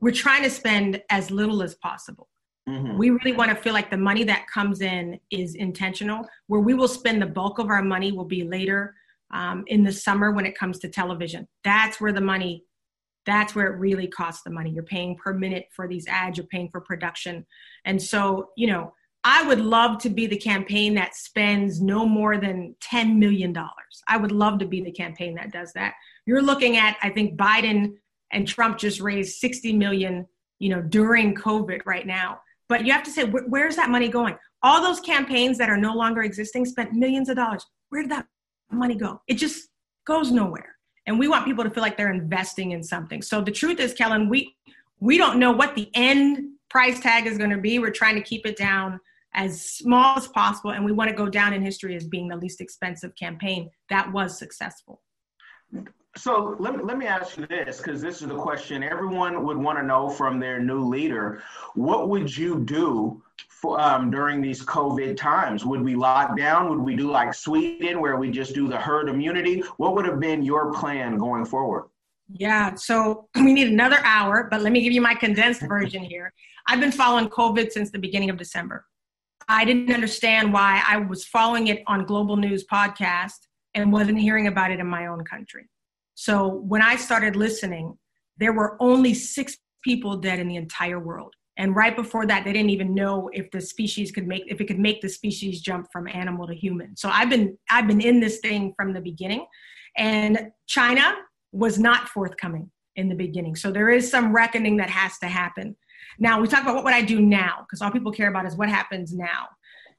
we're trying to spend as little as possible. Mm-hmm. We really want to feel like the money that comes in is intentional. Where we will spend the bulk of our money will be later um, in the summer when it comes to television. That's where the money, that's where it really costs the money. You're paying per minute for these ads, you're paying for production. And so, you know, I would love to be the campaign that spends no more than $10 million. I would love to be the campaign that does that. You're looking at, I think Biden and Trump just raised 60 million, you know, during COVID right now. But you have to say, where's that money going? All those campaigns that are no longer existing spent millions of dollars. Where did that money go? It just goes nowhere. And we want people to feel like they're investing in something. So the truth is, Kellen, we we don't know what the end price tag is going to be. We're trying to keep it down as small as possible, and we want to go down in history as being the least expensive campaign that was successful. So let me, let me ask you this, because this is the question everyone would want to know from their new leader. What would you do um, during these COVID times? Would we lock down? Would we do like Sweden, where we just do the herd immunity? What would have been your plan going forward? Yeah, so we need another hour, but let me give you my condensed version here. I've been following COVID since the beginning of December. I didn't understand why I was following it on Global News podcast and wasn't hearing about it in my own country. So when I started listening, there were only six people dead in the entire world. And right before that, they didn't even know if the species could make if it could make the species jump from animal to human. So I've been I've been in this thing from the beginning. And China was not forthcoming in the beginning. So there is some reckoning that has to happen. Now we talk about what would I do now, because all people care about is what happens now.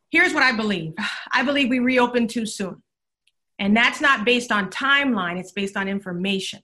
Here's what I believe. I believe we reopen too soon. And that's not based on timeline, it's based on information.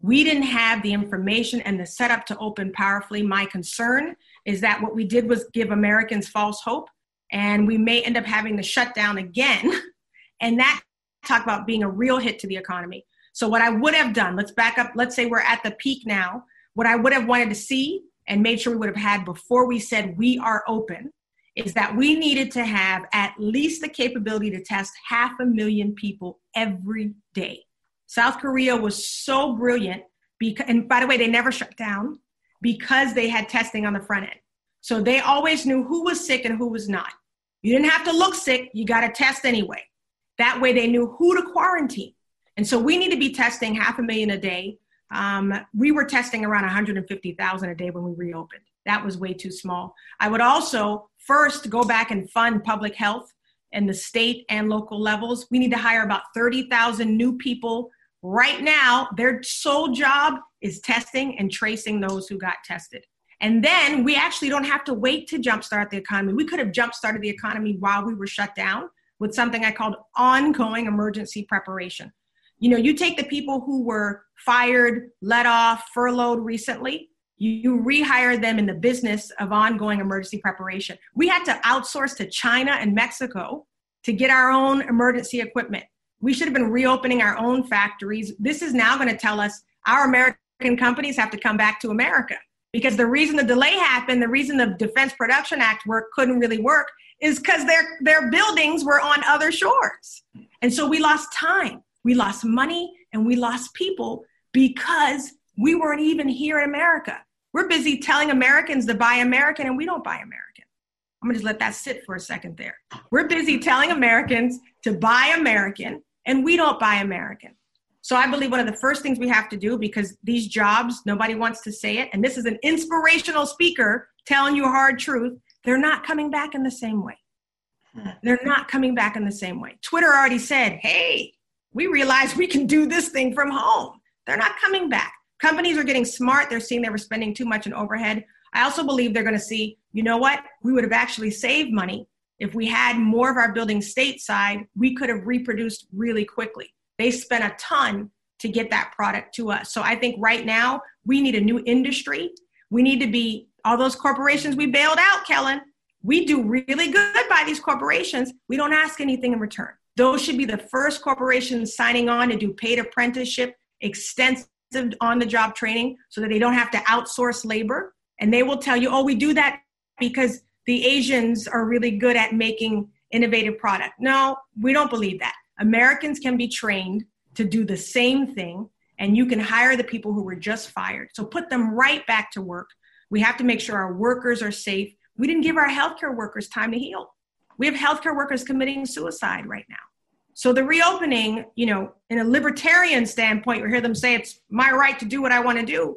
We didn't have the information and the setup to open powerfully. My concern is that what we did was give Americans false hope, and we may end up having to shut down again. And that talk about being a real hit to the economy. So, what I would have done, let's back up, let's say we're at the peak now. what I would have wanted to see and made sure we would have had before we said we are open is that we needed to have at least the capability to test half a million people every day. South Korea was so brilliant because, and by the way, they never shut down because they had testing on the front end. So they always knew who was sick and who was not. You didn't have to look sick, you got to test anyway. That way they knew who to quarantine. And so we need to be testing half a million a day. Um, we were testing around 150,000 a day when we reopened. That was way too small. I would also first go back and fund public health in the state and local levels. We need to hire about 30,000 new people right now. Their sole job is testing and tracing those who got tested. And then we actually don't have to wait to jumpstart the economy. We could have jumpstarted the economy while we were shut down with something I called ongoing emergency preparation. You know, you take the people who were fired, let off, furloughed recently, you, rehire them in the business of ongoing emergency preparation. We had to outsource to China and Mexico to get our own emergency equipment. We should have been reopening our own factories. This is now going to tell us our American companies have to come back to America because the reason the delay happened, the reason the Defense Production Act work couldn't really work is because their their buildings were on other shores. And so we lost time, we lost money, and we lost people because we weren't even here in America. We're busy telling Americans to buy American and we don't buy American. I'm gonna just let that sit for a second there. We're busy telling Americans to buy American and we don't buy American. So I believe one of the first things we have to do, because these jobs, nobody wants to say it, and this is an inspirational speaker telling you a hard truth, they're not coming back in the same way. They're not coming back in the same way. Twitter already said, hey, we realize we can do this thing from home. They're not coming back. Companies are getting smart. They're seeing they were spending too much in overhead. I also believe they're going to see, you know what? We would have actually saved money if we had more of our buildings stateside. We could have reproduced really quickly. They spent a ton to get that product to us. So I think right now we need a new industry. We need to be all those corporations we bailed out, Kellen. We do really good by these corporations. We don't ask anything in return. Those should be the first corporations signing on to do paid apprenticeship, extensive on the job training so that they don't have to outsource labor. And they will tell you, oh, we do that because the Asians are really good at making innovative product. No, we don't believe that. Americans can be trained to do the same thing, and you can hire the people who were just fired. So put them right back to work. We have to make sure our workers are safe. We didn't give our healthcare workers time to heal. We have healthcare workers committing suicide right now. So the reopening, you know, in a libertarian standpoint, you hear them say it's my right to do what I want to do.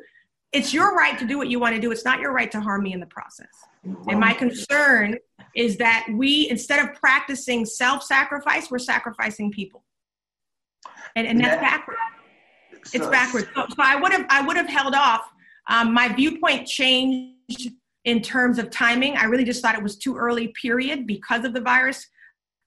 It's your right to do what you want to do. It's not your right to harm me in the process. And my concern is that we, instead of practicing self sacrifice, we're sacrificing people. And, and that's yeah. backwards. It's so, backwards. So, so, I would have I would have held off. Um, my viewpoint changed in terms of timing. I really just thought it was too early, period, because of the virus.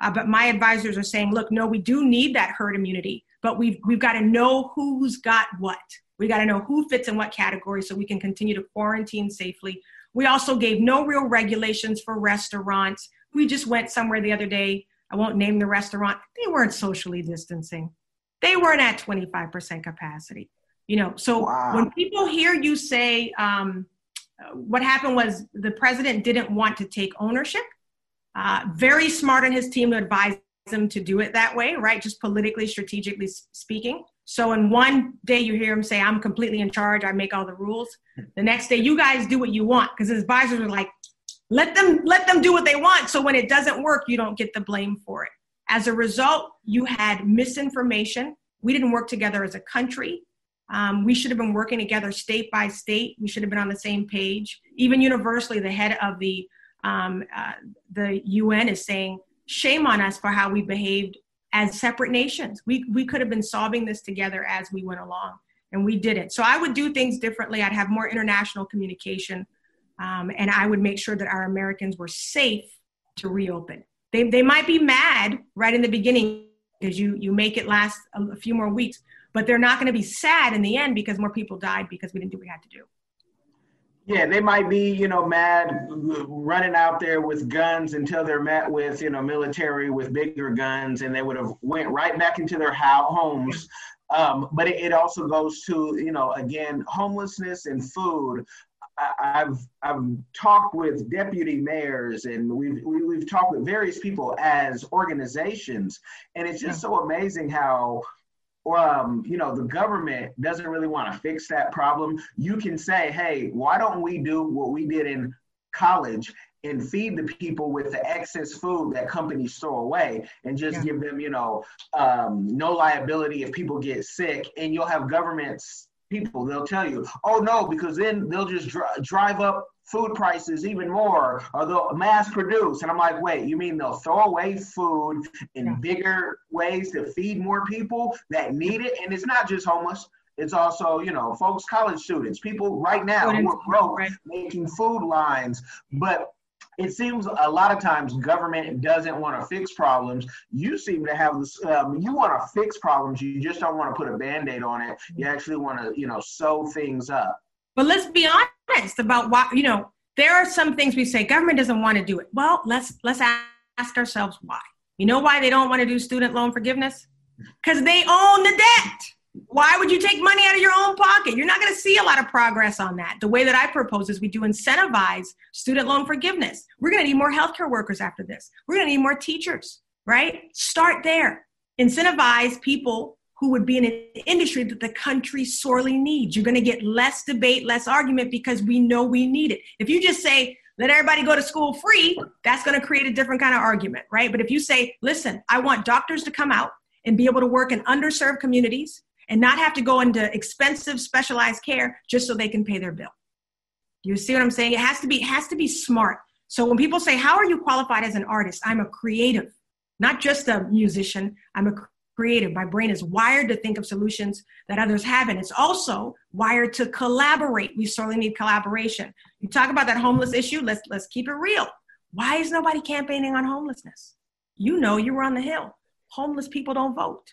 Uh, but my advisors are saying, look, no, we do need that herd immunity, but we've we've got to know who's got what. We got to know who fits in what category so we can continue to quarantine safely we also gave no real regulations for restaurants. We just went somewhere the other day. I won't name the restaurant. They weren't socially distancing. They weren't at 25% capacity. You know, so wow. when people hear you say, um, what happened was the president didn't want to take ownership. Uh, very smart on his team to advise him to do it that way, right? Just politically, strategically speaking. So in one day you hear him say, I'm completely in charge, I make all the rules. The next day you guys do what you want because his advisors are like, let them let them do what they want. So when it doesn't work, you don't get the blame for it. As a result, you had misinformation. We didn't work together as a country. Um, we should have been working together state by state. We should have been on the same page. Even universally, the head of the um, uh, the UN is saying, "Shame on us for how we behaved as separate nations. We, we could have been solving this together as we went along, and we didn't. So I would do things differently. I'd have more international communication, um, and I would make sure that our Americans were safe to reopen. They, they might be mad right in the beginning because you, you make it last a, a few more weeks, but they're not going to be sad in the end because more people died because we didn't do what we had to do. Yeah, they might be, you know, mad running out there with guns until they're met with, you know, military with bigger guns, and they would have went right back into their homes Um, but it, it also goes to, you know, again, homelessness and food. I, have I've talked with deputy mayors and we've we, have we have talked with various people as organizations, and it's just so amazing how um, you know, the government doesn't really want to fix that problem. You can say, hey, why don't we do what we did in college and feed the people with the excess food that companies throw away and just yeah. give them, you know, um, no liability if people get sick. And you'll have governments people, they'll tell you, oh no, because then they'll just dr- drive up food prices even more or they'll mass produce. And I'm like, wait, you mean they'll throw away food in yeah. bigger ways to feed more people that need it? And it's not just homeless. It's also, you know, folks, college students, people right now who are broke, right. making food lines. But it seems a lot of times government doesn't want to fix problems. You seem to have this, um, you want to fix problems. You just don't want to put a band-aid on it. You actually want to, you know, sew things up. But let's be honest about why, you know, there are some things we say government doesn't want to do it. Well, let's let's ask ourselves why. You know why they don't want to do student loan forgiveness? Because they own the debt. Why would you take money out of your own pocket? You're not going to see a lot of progress on that. The way that I propose is we do incentivize student loan forgiveness. We're going to need more healthcare workers after this. We're going to need more teachers, right? Start there. Incentivize people who would be in an industry that the country sorely needs. You're going to get less debate, less argument because we know we need it. If you just say, let everybody go to school free, that's going to create a different kind of argument, right? But if you say, listen, I want doctors to come out and be able to work in underserved communities and not have to go into expensive specialized care just so they can pay their bill. You see what I'm saying? It has to be it has to be smart. So when people say, "How are you qualified as an artist?" I'm a creative, not just a musician. I'm a creative. My brain is wired to think of solutions that others haven't. It's also wired to collaborate. We sorely need collaboration. You talk about that homeless issue. Let's let's keep it real. Why is nobody campaigning on homelessness? You know you were on the hill. Homeless people don't vote.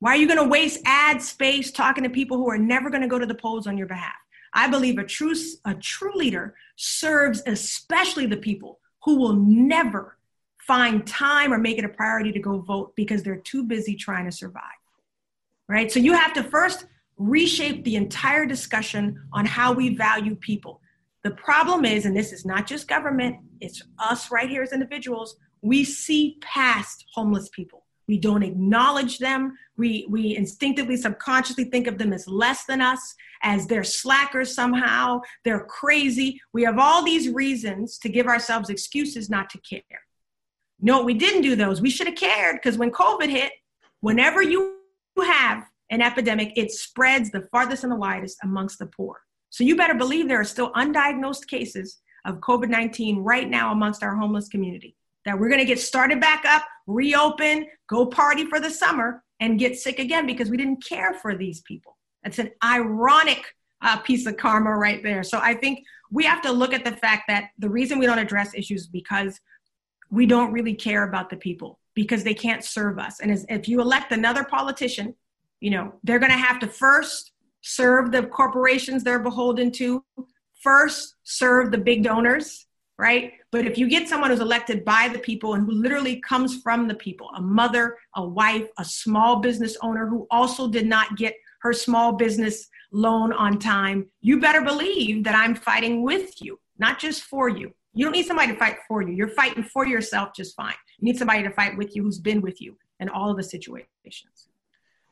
Why are you going to waste ad space talking to people who are never going to go to the polls on your behalf? I believe a true, a true leader serves especially the people who will never find time or make it a priority to go vote because they're too busy trying to survive. Right? So you have to first reshape the entire discussion on how we value people. The problem is, and this is not just government, it's us right here as individuals, we see past homeless people. We don't acknowledge them. We, we instinctively, subconsciously think of them as less than us, as they're slackers somehow, they're crazy. We have all these reasons to give ourselves excuses not to care. No, we didn't do those. We should have cared because when COVID hit, whenever you have an epidemic, it spreads the farthest and the widest amongst the poor. So you better believe there are still undiagnosed cases of COVID 19 right now amongst our homeless community that we're going to get started back up, reopen, go party for the summer, and get sick again because we didn't care for these people. That's an ironic uh, piece of karma right there. So I think we have to look at the fact that the reason we don't address issues is because we don't really care about the people because they can't serve us. And as, if you elect another politician, you know, they're going to have to first serve the corporations they're beholden to, first serve the big donors, right? But if you get someone who's elected by the people and who literally comes from the people, a mother, a wife, a small business owner who also did not get her small business loan on time, you better believe that I'm fighting with you, not just for you. You don't need somebody to fight for you. You're fighting for yourself just fine. You need somebody to fight with you who's been with you in all of the situations.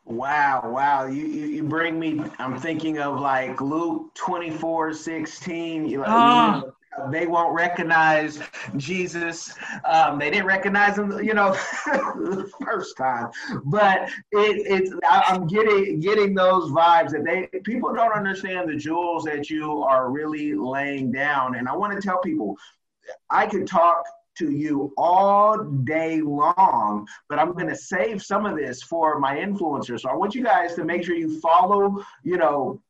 Wow, wow. You, you, you bring me, I'm thinking of like Luke 24, 16. You, oh. They won't recognize Jesus. Um, they didn't recognize him, you know, the first time. But it, it's I'm getting getting those vibes that they people don't understand the jewels that you are really laying down. And I want to tell people, I could talk to you all day long, but I'm going to save some of this for my influencers. So I want you guys to make sure you follow, you know,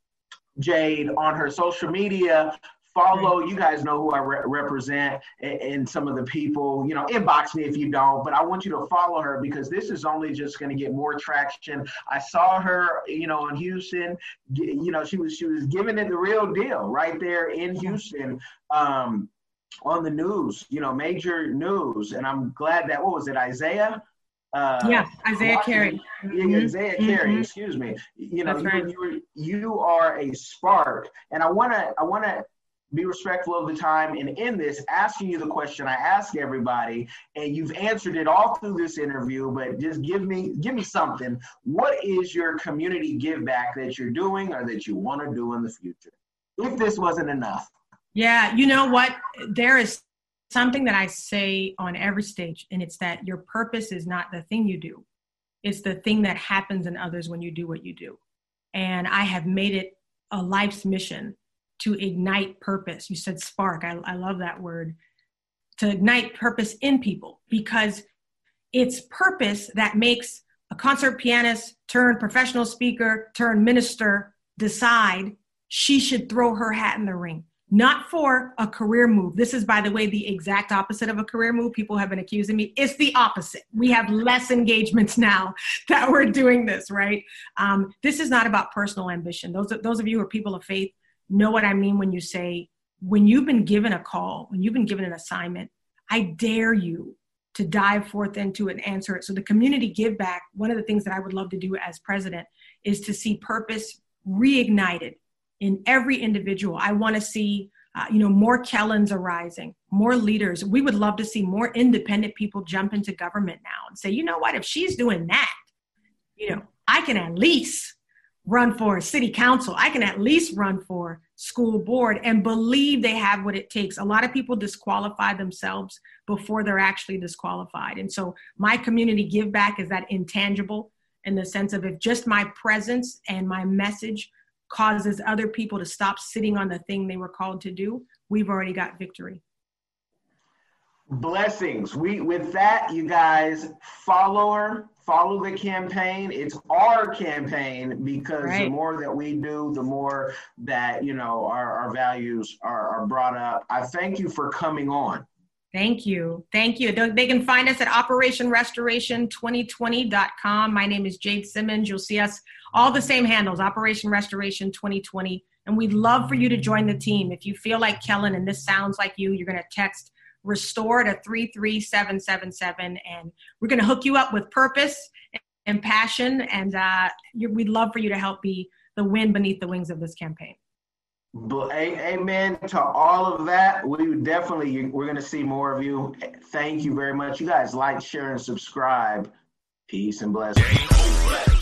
Jade on her social media follow you guys know who i re- represent and, and, some of the people you know inbox me if you don't but i want you to follow her because this is only just going to get more traction i saw her you know in houston you know she was she was giving it the real deal right there in houston um on the news you know major news and i'm glad that what was it isaiah Uh, yeah, Isaiah Carey. Mm-hmm. Isaiah mm-hmm. Carey, excuse me. You know, right. you, you, you are a spark, and I wanna I wanna be respectful of the time and in this asking you the question i ask everybody and you've answered it all through this interview but just give me give me something. What is your community give back that you're doing or that you want to do in the future? If this wasn't enough. Yeah you know what? There is something that i say on every stage and it's that your purpose is not the thing you do. It's the thing that happens in others when you do what you do. And i have made it a life's mission to ignite purpose. You said spark. I, I love that word. To ignite purpose in people because it's purpose that makes a concert pianist turn professional speaker turn minister decide she should throw her hat in the ring. Not for a career move. This is by the way the exact opposite of a career move. People have been accusing me. It's the opposite. We have less engagements now that we're doing this right? Um, this is not about personal ambition. Those, those of you who are people of faith know what I mean when you say, when you've been given a call, when you've been given an assignment, I dare you to dive forth into it and answer it. So, the community give back, one of the things that I would love to do as president is to see purpose reignited in every individual. I want to see, uh, you know, more Kellens arising, more leaders. We would love to see more independent people jump into government now and say, you know what, if she's doing that, you know, I can at least run for city council. I can at least run for school board and believe they have what it takes. A lot of people disqualify themselves before they're actually disqualified. And so my community give back is that intangible in the sense of if just my presence and my message causes other people to stop sitting on the thing they were called to do, we've already got victory. Blessings. We with that, you guys follow her, follow the campaign. It's our campaign because right. the more that we do, the more that you know our, our values are, are brought up. I thank you for coming on. Thank you. Thank you. They can find us at operationrestoration2020.com. My name is Jade Simmons. You'll see us all the same handles, Operation Restoration 2020. And we'd love for you to join the team. If you feel like Kellen and this sounds like you, you're going to text restore to 33777 and we're going to hook you up with purpose and passion and uh, we'd love for you to help be the wind beneath the wings of this campaign. Amen to all of that we definitely we're going to see more of you. Thank you very much. You guys like share and subscribe. Peace and blessings